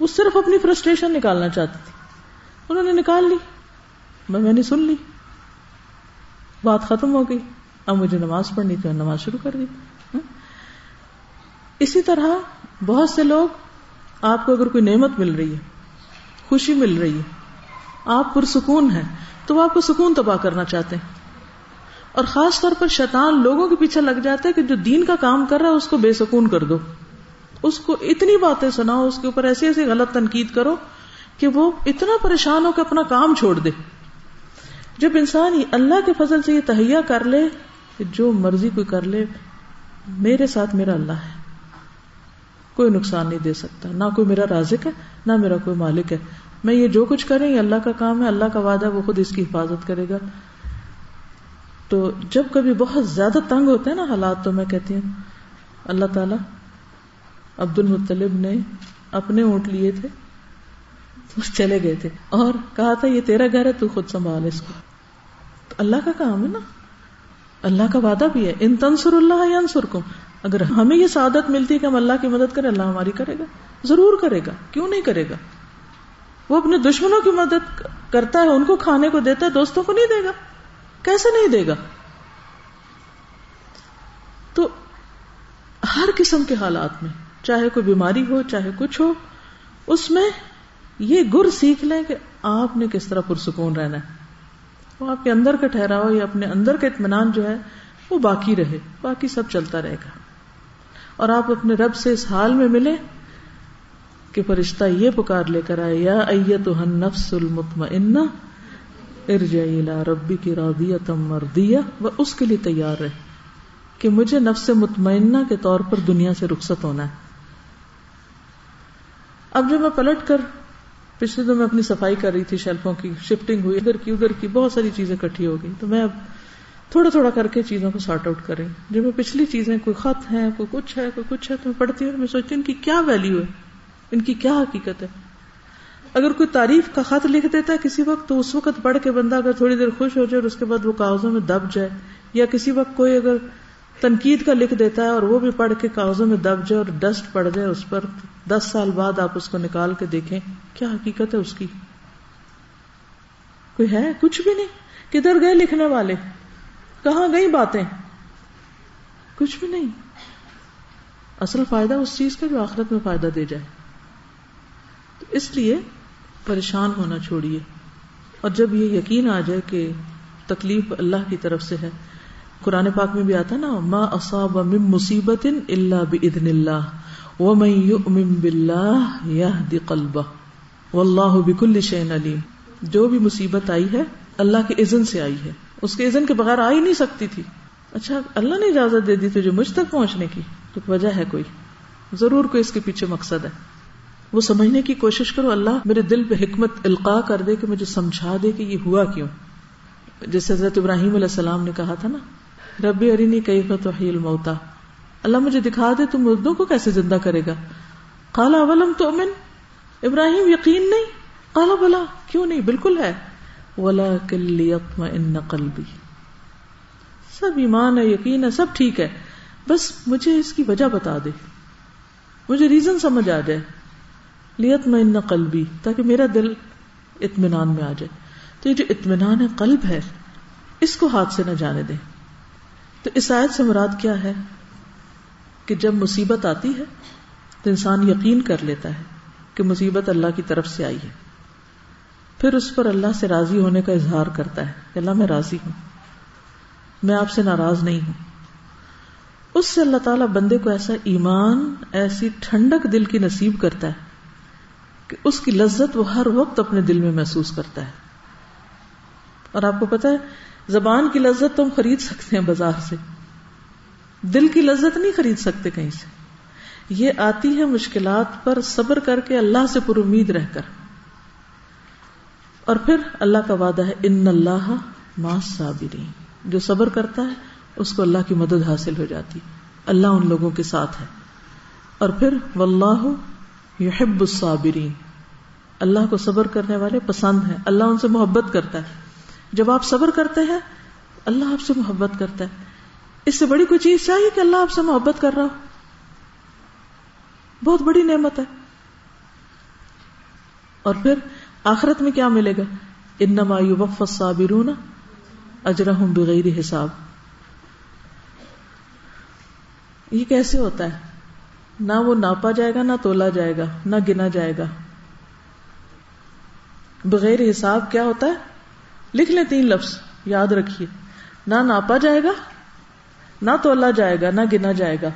وہ صرف اپنی فرسٹریشن نکالنا چاہتی تھی۔ انہوں نے نکال لی۔ میں میں نے سن لی۔ بات ختم ہو گئی۔ اب مجھے نماز پڑھنی تھی نماز شروع کر دی۔ اسی طرح بہت سے لوگ آپ کو اگر کوئی نعمت مل رہی ہے، خوشی مل رہی ہے، آپ پرسکون ہیں، تو وہ آپ کو سکون تباہ کرنا چاہتے ہیں۔ اور خاص طور پر شیطان لوگوں کے پیچھے لگ جاتا ہے کہ جو دین کا کام کر رہا ہے اس کو بے سکون کر دو۔ اس کو اتنی باتیں سناؤ، اس کے اوپر ایسی ایسی غلط تنقید کرو کہ وہ اتنا پریشان ہو کہ اپنا کام چھوڑ دے۔ جب انسان اللہ کے فضل سے یہ تہیا کر لے کہ جو مرضی کوئی کر لے، میرے ساتھ میرا اللہ ہے۔ کوئی نقصان نہیں دے سکتا۔ نہ کوئی میرا رازق ہے، نہ میرا کوئی مالک ہے۔ میں یہ جو کچھ کریں، یہ اللہ کا کام ہے، اللہ کا وعدہ ہے وہ خود اس کی حفاظت کرے گا۔ تو جب کبھی بہت زیادہ تنگ ہوتے ہیں نا حالات، تو میں کہتی ہوں، اللہ تعالی عبد المطلب نے اپنے اونٹ لیے تھے تو چلے گئے تھے اور کہا تھا، یہ تیرا گھر ہے، تو خود سنبھال اس کو۔ تو اللہ کا کام ہے نا۔ اللہ کا وعدہ بھی ہے، ان تنسر اللہ یا انسر کو اگر ہمیں یہ سعادت ملتی ہے کہ ہم اللہ کی مدد کریں، اللہ ہماری کرے گا۔ ضرور کرے گا، کیوں نہیں کرے گا؟ وہ اپنے دشمنوں کی مدد کرتا ہے، ان کو کھانے کو دیتا ہے، دوستوں کو نہیں دے گا۔ کیسے نہیں دے گا؟ تو ہر قسم کے حالات میں، چاہے کوئی بیماری ہو، چاہے کچھ ہو، اس میں یہ گر سیکھ لیں کہ آپ نے کس طرح پرسکون رہنا ہے۔ وہ آپ کے اندر کا ٹھہراؤ یا اپنے اندر کا اطمینان جو ہے، وہ باقی رہے، باقی سب چلتا رہے گا۔ اور آپ اپنے رب سے اس حال میں ملے کہ فرشتہ یہ پکار لے کر آئے، یا ایتها النفس المطمئنہ ارجعی ربی کی راضیت مردیہ و اس کے لیے تیار رہے کہ مجھے نفس مطمئنہ کے طور پر دنیا سے رخصت ہونا ہے۔ اب جب میں پلٹ کر پچھلے دن میں اپنی صفائی کر رہی تھی، شیلفوں کی شفٹنگ ہوئی، ادھر کی ادھر کی بہت ساری چیزیں کٹھی ہو گئی تو میں اب تھوڑا تھوڑا کر کے چیزوں کو سارٹ آؤٹ کریں۔ جب میں پچھلی چیزیں، کوئی خط ہے، کوئی کچھ ہے، کوئی کچھ ہے، تو میں پڑھتی ہوں میں سوچتی ہوں ان کی کیا ویلو ہے؟ ان کی کیا حقیقت ہے؟ اگر کوئی تعریف کا خط لکھ دیتا ہے کسی وقت، تو اس وقت پڑھ کے بندہ اگر تھوڑی دیر خوش ہو جائے اور اس کے بعد وہ کاغذوں میں دب جائے، یا کسی وقت کوئی اگر تنقید کا لکھ دیتا ہے اور وہ بھی پڑھ کے کاغذوں میں دب جائے اور ڈسٹ پڑ جائے، اس پر دس سال بعد آپ اس کو نکال کے دیکھیں، کیا حقیقت ہے اس کی؟ کوئی ہے؟ کچھ بھی نہیں۔ کدھر گئے لکھنے والے؟ کہاں گئی باتیں؟ کچھ بھی نہیں۔ اصل فائدہ اس چیز کا جو آخرت میں فائدہ دے جائے۔ تو اس لیے پریشان ہونا چھوڑیے۔ اور جب یہ یقین آ جائے کہ تکلیف اللہ کی طرف سے ہے، قرآن پاک میں بھی آتا نا، ما اصاب من مصیبت الا باذن اللہ، ومن يؤمن بالله يهدي قلبه والله بكل شيء علیم۔ جو بھی مصیبت آئی ہے، اللہ کے اذن سے آئی ہے۔ اس کے اذن کے بغیر آ ہی نہیں سکتی تھی۔ اچھا اللہ نے اجازت دے دی تھی جو مجھ تک پہنچنے کی۔ تو وجہ ہے کوئی۔ ضرور کوئی اس کے پیچھے مقصد ہے۔ وہ سمجھنے کی کوشش کرو، اللہ میرے دل پہ حکمت القاع کر دے کہ مجھے سمجھا دے کہ یہ ہوا کیوں۔ جیسے حضرت ابراہیم علیہ السلام نے کہا تھا نا، ربی ارینی کئی فتحیل موتا اللہ مجھے دکھا دے، تم مردوں کو کیسے زندہ کرے گا؟ کالا اولم تو امن ابراہیم یقین نہیں؟ کالا بلا، کیوں نہیں؟ بالکل ہے۔ ولا کلی ان قلبی۔ سب ایمان ہے، یقین ہے، سب ٹھیک ہے۔ بس مجھے اس کی وجہ بتا دے۔ مجھے ریزن سمجھ آ جائے۔ لیت میں ان قلبی، تاکہ میرا دل اطمینان میں آ جائے۔ تو یہ جو اطمینان ہے، قلب ہے، اس کو ہاتھ سے نہ جانے دیں۔ تو اس آیت سے مراد کیا ہے؟ کہ جب مصیبت آتی ہے، تو انسان یقین کر لیتا ہے کہ مصیبت اللہ کی طرف سے آئی ہے۔ پھر اس پر اللہ سے راضی ہونے کا اظہار کرتا ہے کہ اللہ میں راضی ہوں۔ میں آپ سے ناراض نہیں ہوں۔ اس سے اللہ تعالیٰ بندے کو ایسا ایمان، ایسی ٹھنڈک دل کی نصیب کرتا ہے کہ اس کی لذت وہ ہر وقت اپنے دل میں محسوس کرتا ہے۔ اور آپ کو پتا ہے، زبان کی لذت تو ہم خرید سکتے ہیں بازار سے۔ دل کی لذت نہیں خرید سکتے کہیں سے۔ یہ آتی ہے مشکلات پر صبر کر کے اللہ سے پر امید رہ کر۔ اور پھر اللہ کا وعدہ ہے، ان اللہ ما صابرین۔ جو صبر کرتا ہے، اس کو اللہ کی مدد حاصل ہو جاتی۔ اللہ ان لوگوں کے ساتھ ہے۔ اور پھر، واللہ یحب الصابرین۔ اللہ کو صبر کرنے والے پسند ہیں، اللہ ان سے محبت کرتا ہے۔ جب آپ صبر کرتے ہیں، اللہ آپ سے محبت کرتا ہے۔ اس سے بڑی کوئی چیز چاہیے کہ اللہ آپ سے محبت کر رہا ہو؟ بہت بڑی نعمت ہے۔ اور پھر آخرت میں کیا ملے گا؟ انما یوف الصابرون اجرہم بغیر حساب۔ یہ کیسے ہوتا ہے؟ نہ وہ ناپا جائے گا، نہ تولا جائے گا، نہ گنا جائے گا۔ بغیر حساب کیا ہوتا ہے؟ لکھ لیں تین لفظ، یاد رکھیے۔ نہ ناپا جائے گا، نہ تولا جائے گا، نہ گنا جائے گا۔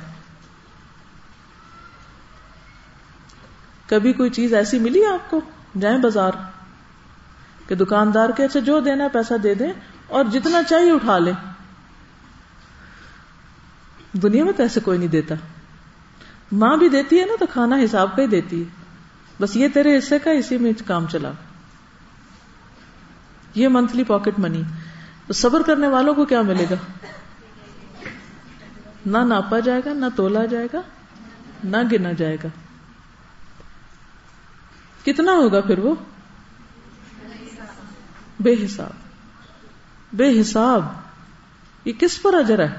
کبھی کوئی چیز ایسی ملی آپ کو؟ جائیں بازار۔ کہ دکاندار کے اچھا جو دینا پیسہ دے دیں اور جتنا چاہیے اٹھا لیں۔ دنیا میں تو ایسے کوئی نہیں دیتا۔ ماں بھی دیتی ہے نا تو کھانا حساب کا ہی دیتی ہے۔ بس یہ تیرے حصے کا اسی میں کام چلا۔ یہ منتھلی پاکٹ منی تو صبر کرنے والوں کو کیا ملے گا؟ نہ ناپا جائے گا، نہ تولا جائے گا، نہ گنا جائے گا۔ کتنا ہوگا پھر وہ؟ بے حساب۔ بے حساب۔ یہ کس پر اجر ہے؟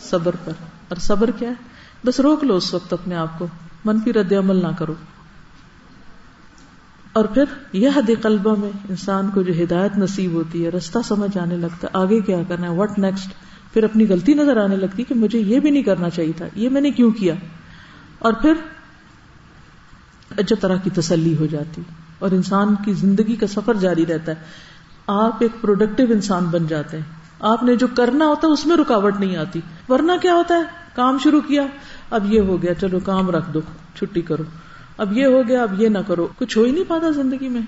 صبر پر۔ اور صبر کیا ہے؟ بس روک لو اس وقت اپنے آپ کو، منفی رد عمل نہ کرو۔ اور پھر یہ حد قلبہ میں انسان کو جو ہدایت نصیب ہوتی ہے، رستہ سمجھ آنے لگتا ہے آگے کیا کرنا ہے؟ وٹ نیکسٹ پھر اپنی غلطی نظر آنے لگتی کہ مجھے یہ بھی نہیں کرنا چاہیے تھا، یہ میں نے کیوں کیا؟ اور پھر اجب طرح کی تسلی ہو جاتی، اور انسان کی زندگی کا سفر جاری رہتا ہے۔ آپ ایک پروڈکٹیو انسان بن جاتے ہیں۔ آپ نے جو کرنا ہوتا ہے، اس میں رکاوٹ نہیں آتی۔ ورنہ کیا ہوتا ہے؟ کام شروع کیا، اب یہ ہو گیا، چلو کام رکھ دو، چھٹی کرو۔ اب یہ ہو گیا، اب یہ نہ کرو۔ کچھ ہو ہی نہیں پاتا زندگی میں۔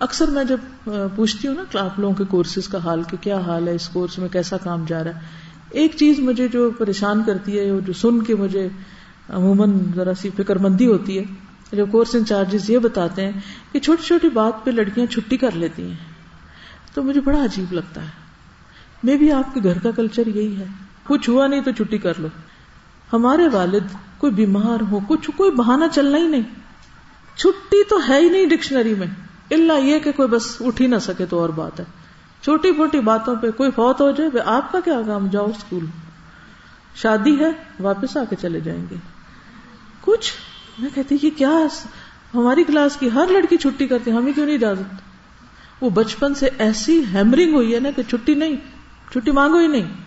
اکثر میں جب پوچھتی ہوں نا آپ لوگوں کے کورسز کا حال کہ کیا حال ہے، اس کورس میں کیسا کام جا رہا ہے۔ ایک چیز مجھے جو پریشان کرتی ہے جو سن کے مجھے عموماً ذرا سی فکر مندی ہوتی ہے جو کورس انچارجز یہ بتاتے ہیں کہ چھوٹی چھوٹی بات پہ لڑکیاں چھٹی کر لیتی ہیں، تو مجھے بڑا عجیب لگتا ہے۔ میں بھی آپ کے گھر کا کلچر یہی ہے۔ کچھ ہوا نہیں تو چھٹی کر لو۔ ہمارے والد کوئی بیمار ہو، کچھ کوئی بہانا چلنا ہی نہیں۔ چھٹی تو ہے ہی نہیں ڈکشنری میں۔ اللہ یہ کہ کوئی بس اٹھ ہی نہ سکے تو اور بات ہے۔ چھوٹی موٹی باتوں پہ کوئی فوت ہو جائے آپ کا کیا کام؟ جاؤ اسکول۔ شادی ہے، واپس آ کے چلے جائیں گے۔ کچھ؟ میں کہتی یہ کیا ہماری کلاس کی ہر لڑکی چھٹی کرتی ہمیں کیوں نہیں اجازت؟ وہ بچپن سے ایسی ہیمرنگ ہوئی ہے نا کہ چھٹی نہیں، چھٹی مانگو ہی نہیں۔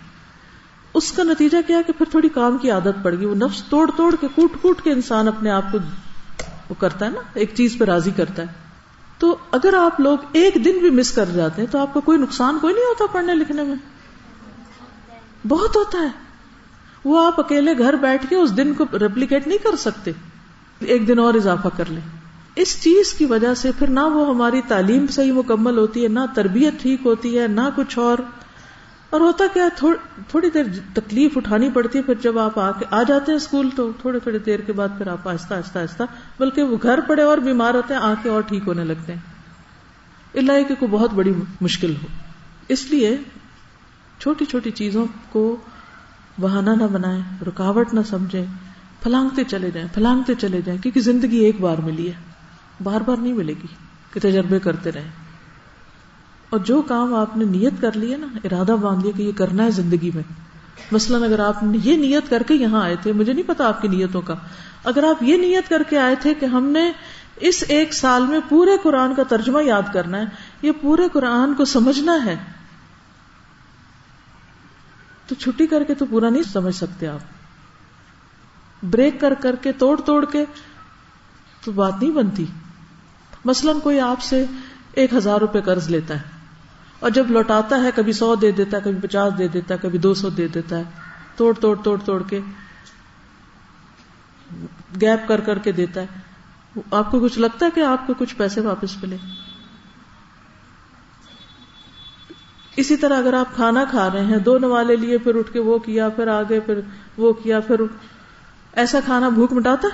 اس کا نتیجہ کیا کہ پھر تھوڑی کام کی عادت پڑ گئی، وہ نفس توڑ توڑ کے کوٹ کوٹ کے انسان اپنے آپ کو وہ کرتا ہے نا، ایک چیز پہ راضی کرتا ہے۔ تو اگر آپ لوگ ایک دن بھی مس کر جاتے ہیں تو آپ کو کوئی نقصان کوئی نہیں ہوتا پڑھنے لکھنے میں۔ بہت ہوتا ہے۔ وہ آپ اکیلے گھر بیٹھ کے اس دن کو ریپلیکیٹ نہیں کر سکتے۔ ایک دن اور اضافہ کر لیں۔ اس چیز کی وجہ سے پھر نہ وہ ہماری تعلیم صحیح مکمل ہوتی ہے، نہ تربیت ٹھیک ہوتی ہے، نہ کچھ اور۔ اور ہوتا کیا تھوڑی دیر تکلیف اٹھانی پڑتی ہے، پھر جب آپ آ جاتے ہیں اسکول تو تھوڑی تھوڑی دیر کے بعد پھر آپ آہستہ آہستہ آہستہ، بلکہ وہ گھر پڑے اور بیمار ہوتے ہیں آ کے اور ٹھیک ہونے لگتے ہیں۔ اللہ کہ کوئی بہت بڑی مشکل ہو۔ اس لیے چھوٹی چھوٹی چیزوں کو بہانا نہ بنائیں، رکاوٹ نہ سمجھیں، پھلانگتے چلے جائیں، پھلانگتے چلے جائیں، کیونکہ زندگی ایک بار ملی ہے۔ بار بار نہیں ملے گی کہ تجربے کرتے رہیں۔ اور جو کام آپ نے نیت کر لی ہے نا، ارادہ باندھ لیا کہ یہ کرنا ہے زندگی میں۔ مثلاً اگر آپ نے یہ نیت کر کے یہاں آئے تھے، مجھے نہیں پتا آپ کی نیتوں کا۔ اگر آپ یہ نیت کر کے آئے تھے کہ ہم نے اس ایک سال میں پورے قرآن کا ترجمہ یاد کرنا ہے، یہ پورے قرآن کو سمجھنا ہے، تو چھٹی کر کے تو پورا نہیں سمجھ سکتے آپ۔ بریک کر کر کے، توڑ توڑ کے تو بات نہیں بنتی۔ مثلاً کوئی آپ سے ایک ہزار روپے قرض لیتا ہے۔ اور جب لوٹاتا ہے، کبھی سو دے دیتا ہے، کبھی پچاس دے دیتا ہے، کبھی دو سو دے دیتا ہے۔ توڑ توڑ توڑ توڑ کے گیپ کر کر کے دیتا ہے۔ آپ کو کچھ لگتا ہے کہ آپ کو کچھ پیسے واپس ملے؟ اسی طرح اگر آپ کھانا کھا رہے ہیں، دو نوالے لیے، پھر اٹھ کے وہ کیا، پھر آگے، پھر وہ کیا، پھر ایسا کھانا بھوک مٹاتا؟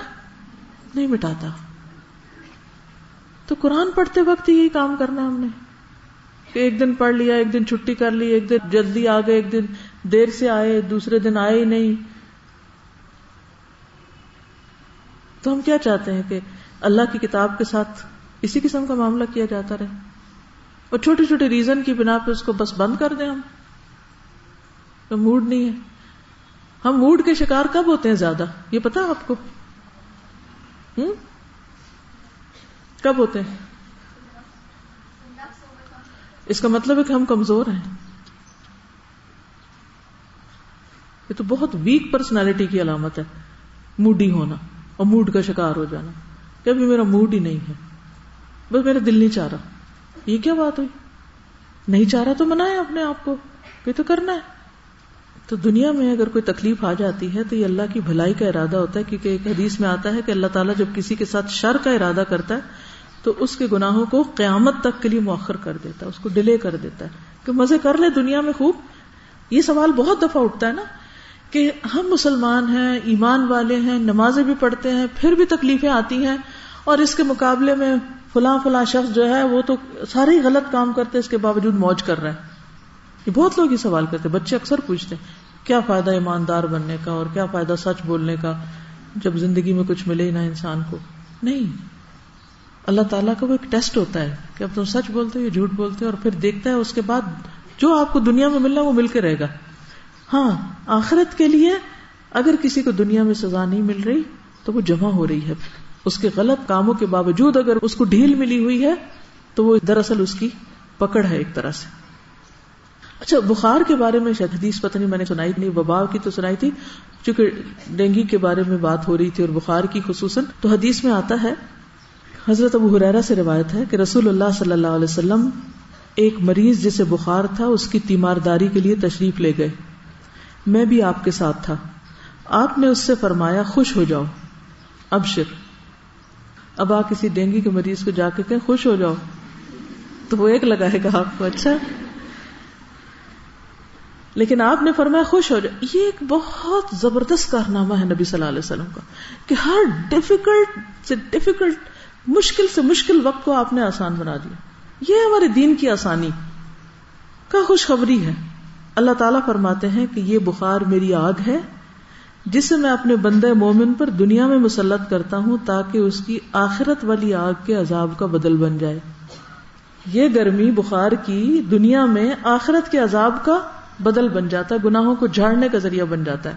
نہیں مٹاتا۔ تو قرآن پڑھتے وقت یہی کام کرنا ہم نے۔ کہ ایک دن پڑھ لیا، ایک دن چھٹی کر لی، ایک دن جلدی آ گئے، ایک دن دیر سے آئے، دوسرے دن آئے ہی نہیں۔ تو ہم کیا چاہتے ہیں کہ اللہ کی کتاب کے ساتھ اسی قسم کا معاملہ کیا جاتا رہے؟ اور چھوٹی چھوٹی ریزن کی بنا پہ اس کو بس بند کر دیں ہم۔ تو موڈ نہیں ہے۔ ہم موڈ کے شکار کب ہوتے ہیں زیادہ؟ یہ پتا آپ کو؟ ہوں کب ہوتے ہیں؟ اس کا مطلب ہے کہ ہم کمزور ہیں۔ یہ تو بہت ویک پرسنالٹی کی علامت ہے۔ موڈی ہونا اور موڈ کا شکار ہو جانا۔ کہ ابھی میرا موڈ ہی نہیں ہے۔ بس میرا دل نہیں چاہ رہا۔ یہ کیا بات ہوئی؟ نہیں چاہ رہا تو منائے اپنے آپ کو۔ یہ تو کرنا ہے۔ تو دنیا میں اگر کوئی تکلیف آ جاتی ہے تو یہ اللہ کی بھلائی کا ارادہ ہوتا ہے، کیونکہ ایک حدیث میں آتا ہے کہ اللہ تعالیٰ جب کسی کے ساتھ شر کا ارادہ کرتا ہے تو اس کے گناہوں کو قیامت تک کے لیے مؤخر کر دیتا ہے، اس کو ڈیلے کر دیتا ہے کہ مزے کر لے دنیا میں خوب۔ یہ سوال بہت دفعہ اٹھتا ہے نا کہ ہم مسلمان ہیں، ایمان والے ہیں، نمازیں بھی پڑھتے ہیں، پھر بھی تکلیفیں آتی ہیں اور اس کے مقابلے میں فلاں فلاں شخص جو ہے وہ تو سارے ہی غلط کام کرتے، اس کے باوجود موج کر رہے ہیں یہ بہت لوگ یہ سوال کرتے، بچے اکثر پوچھتے ہیں، کیا فائدہ ایماندار بننے کا اور کیا فائدہ سچ بولنے کا جب زندگی میں کچھ ملے ہی نہ انسان کو؟ نہیں۔ اللہ تعالیٰ کا وہ ایک ٹیسٹ ہوتا ہے کہ اب تم سچ بولتے ہو یا جھوٹ بولتے ہو اور پھر دیکھتا ہے اس کے بعد جو آپ کو دنیا میں ملنا وہ مل کے رہے گا۔ ہاں آخرت کے لیے اگر کسی کو دنیا میں سزا نہیں مل رہی تو وہ جمع ہو رہی ہے۔ اس کے غلط کاموں کے باوجود اگر اس کو ڈھیل ملی ہوئی ہے تو وہ دراصل اس کی پکڑ ہے ایک طرح سے۔ اچھا بخار کے بارے میں شاید حدیث پتہ نہیں، میں نے سنائی نہیں وبا کی تو سنائی تھی، چونکہ ڈینگی کے بارے میں بات ہو رہی تھی اور بخار کی خصوصاً۔ تو حدیث میں آتا ہے حضرت ابو حرارا سے روایت ہے کہ رسول اللہ صلی اللہ علیہ وسلم ایک مریض جسے بخار تھا، اس کی تیمارداری کے لیے تشریف لے گئے۔ میں بھی آپ کے ساتھ تھا۔ آپ نے اس سے فرمایا، خوش ہو جاؤ۔ اب شر اب آپ کسی ڈینگی کے مریض کو جا کے کہ خوش ہو جاؤ۔ تو وہ ایک لگائے گا آپ کو۔ اچھا۔ لیکن آپ نے فرمایا، خوش ہو جاؤ۔ یہ ایک بہت زبردست کارنامہ ہے نبی صلی اللہ علیہ وسلم کا کہ ہر ڈفیکلٹ سے ڈفیکلٹ مشکل سے مشکل وقت کو آپ نے آسان بنا دیا۔ یہ ہمارے دین کی آسانی کا خوشخبری ہے۔ اللہ تعالیٰ فرماتے ہیں کہ یہ بخار میری آگ ہے، جسے میں اپنے بندے مومن پر دنیا میں مسلط کرتا ہوں تاکہ اس کی آخرت والی آگ کے عذاب کا بدل بن جائے۔ یہ گرمی بخار کی دنیا میں آخرت کے عذاب کا بدل بن جاتا ہے، گناہوں کو جھاڑنے کا ذریعہ بن جاتا ہے۔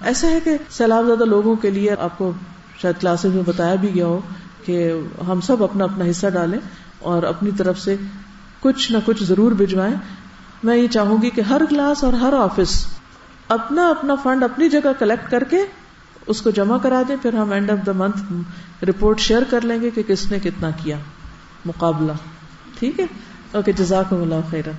ایسا ہے کہ سیلاب زیادہ لوگوں کے لیے آپ کو شاید کلاسز میں بتایا بھی گیا ہو کہ ہم سب اپنا اپنا حصہ ڈالیں اور اپنی طرف سے کچھ نہ کچھ ضرور بھجوائیں میں یہ چاہوں گی کہ ہر کلاس اور ہر آفس اپنا اپنا فنڈ اپنی جگہ کلیکٹ کر کے اس کو جمع کرا دیں، پھر ہم end of the month report share کر لیں گے کہ کس نے کتنا کیا مقابلہ۔ ٹھیک ہے؟ اوکے جزاک اللہ خیرہ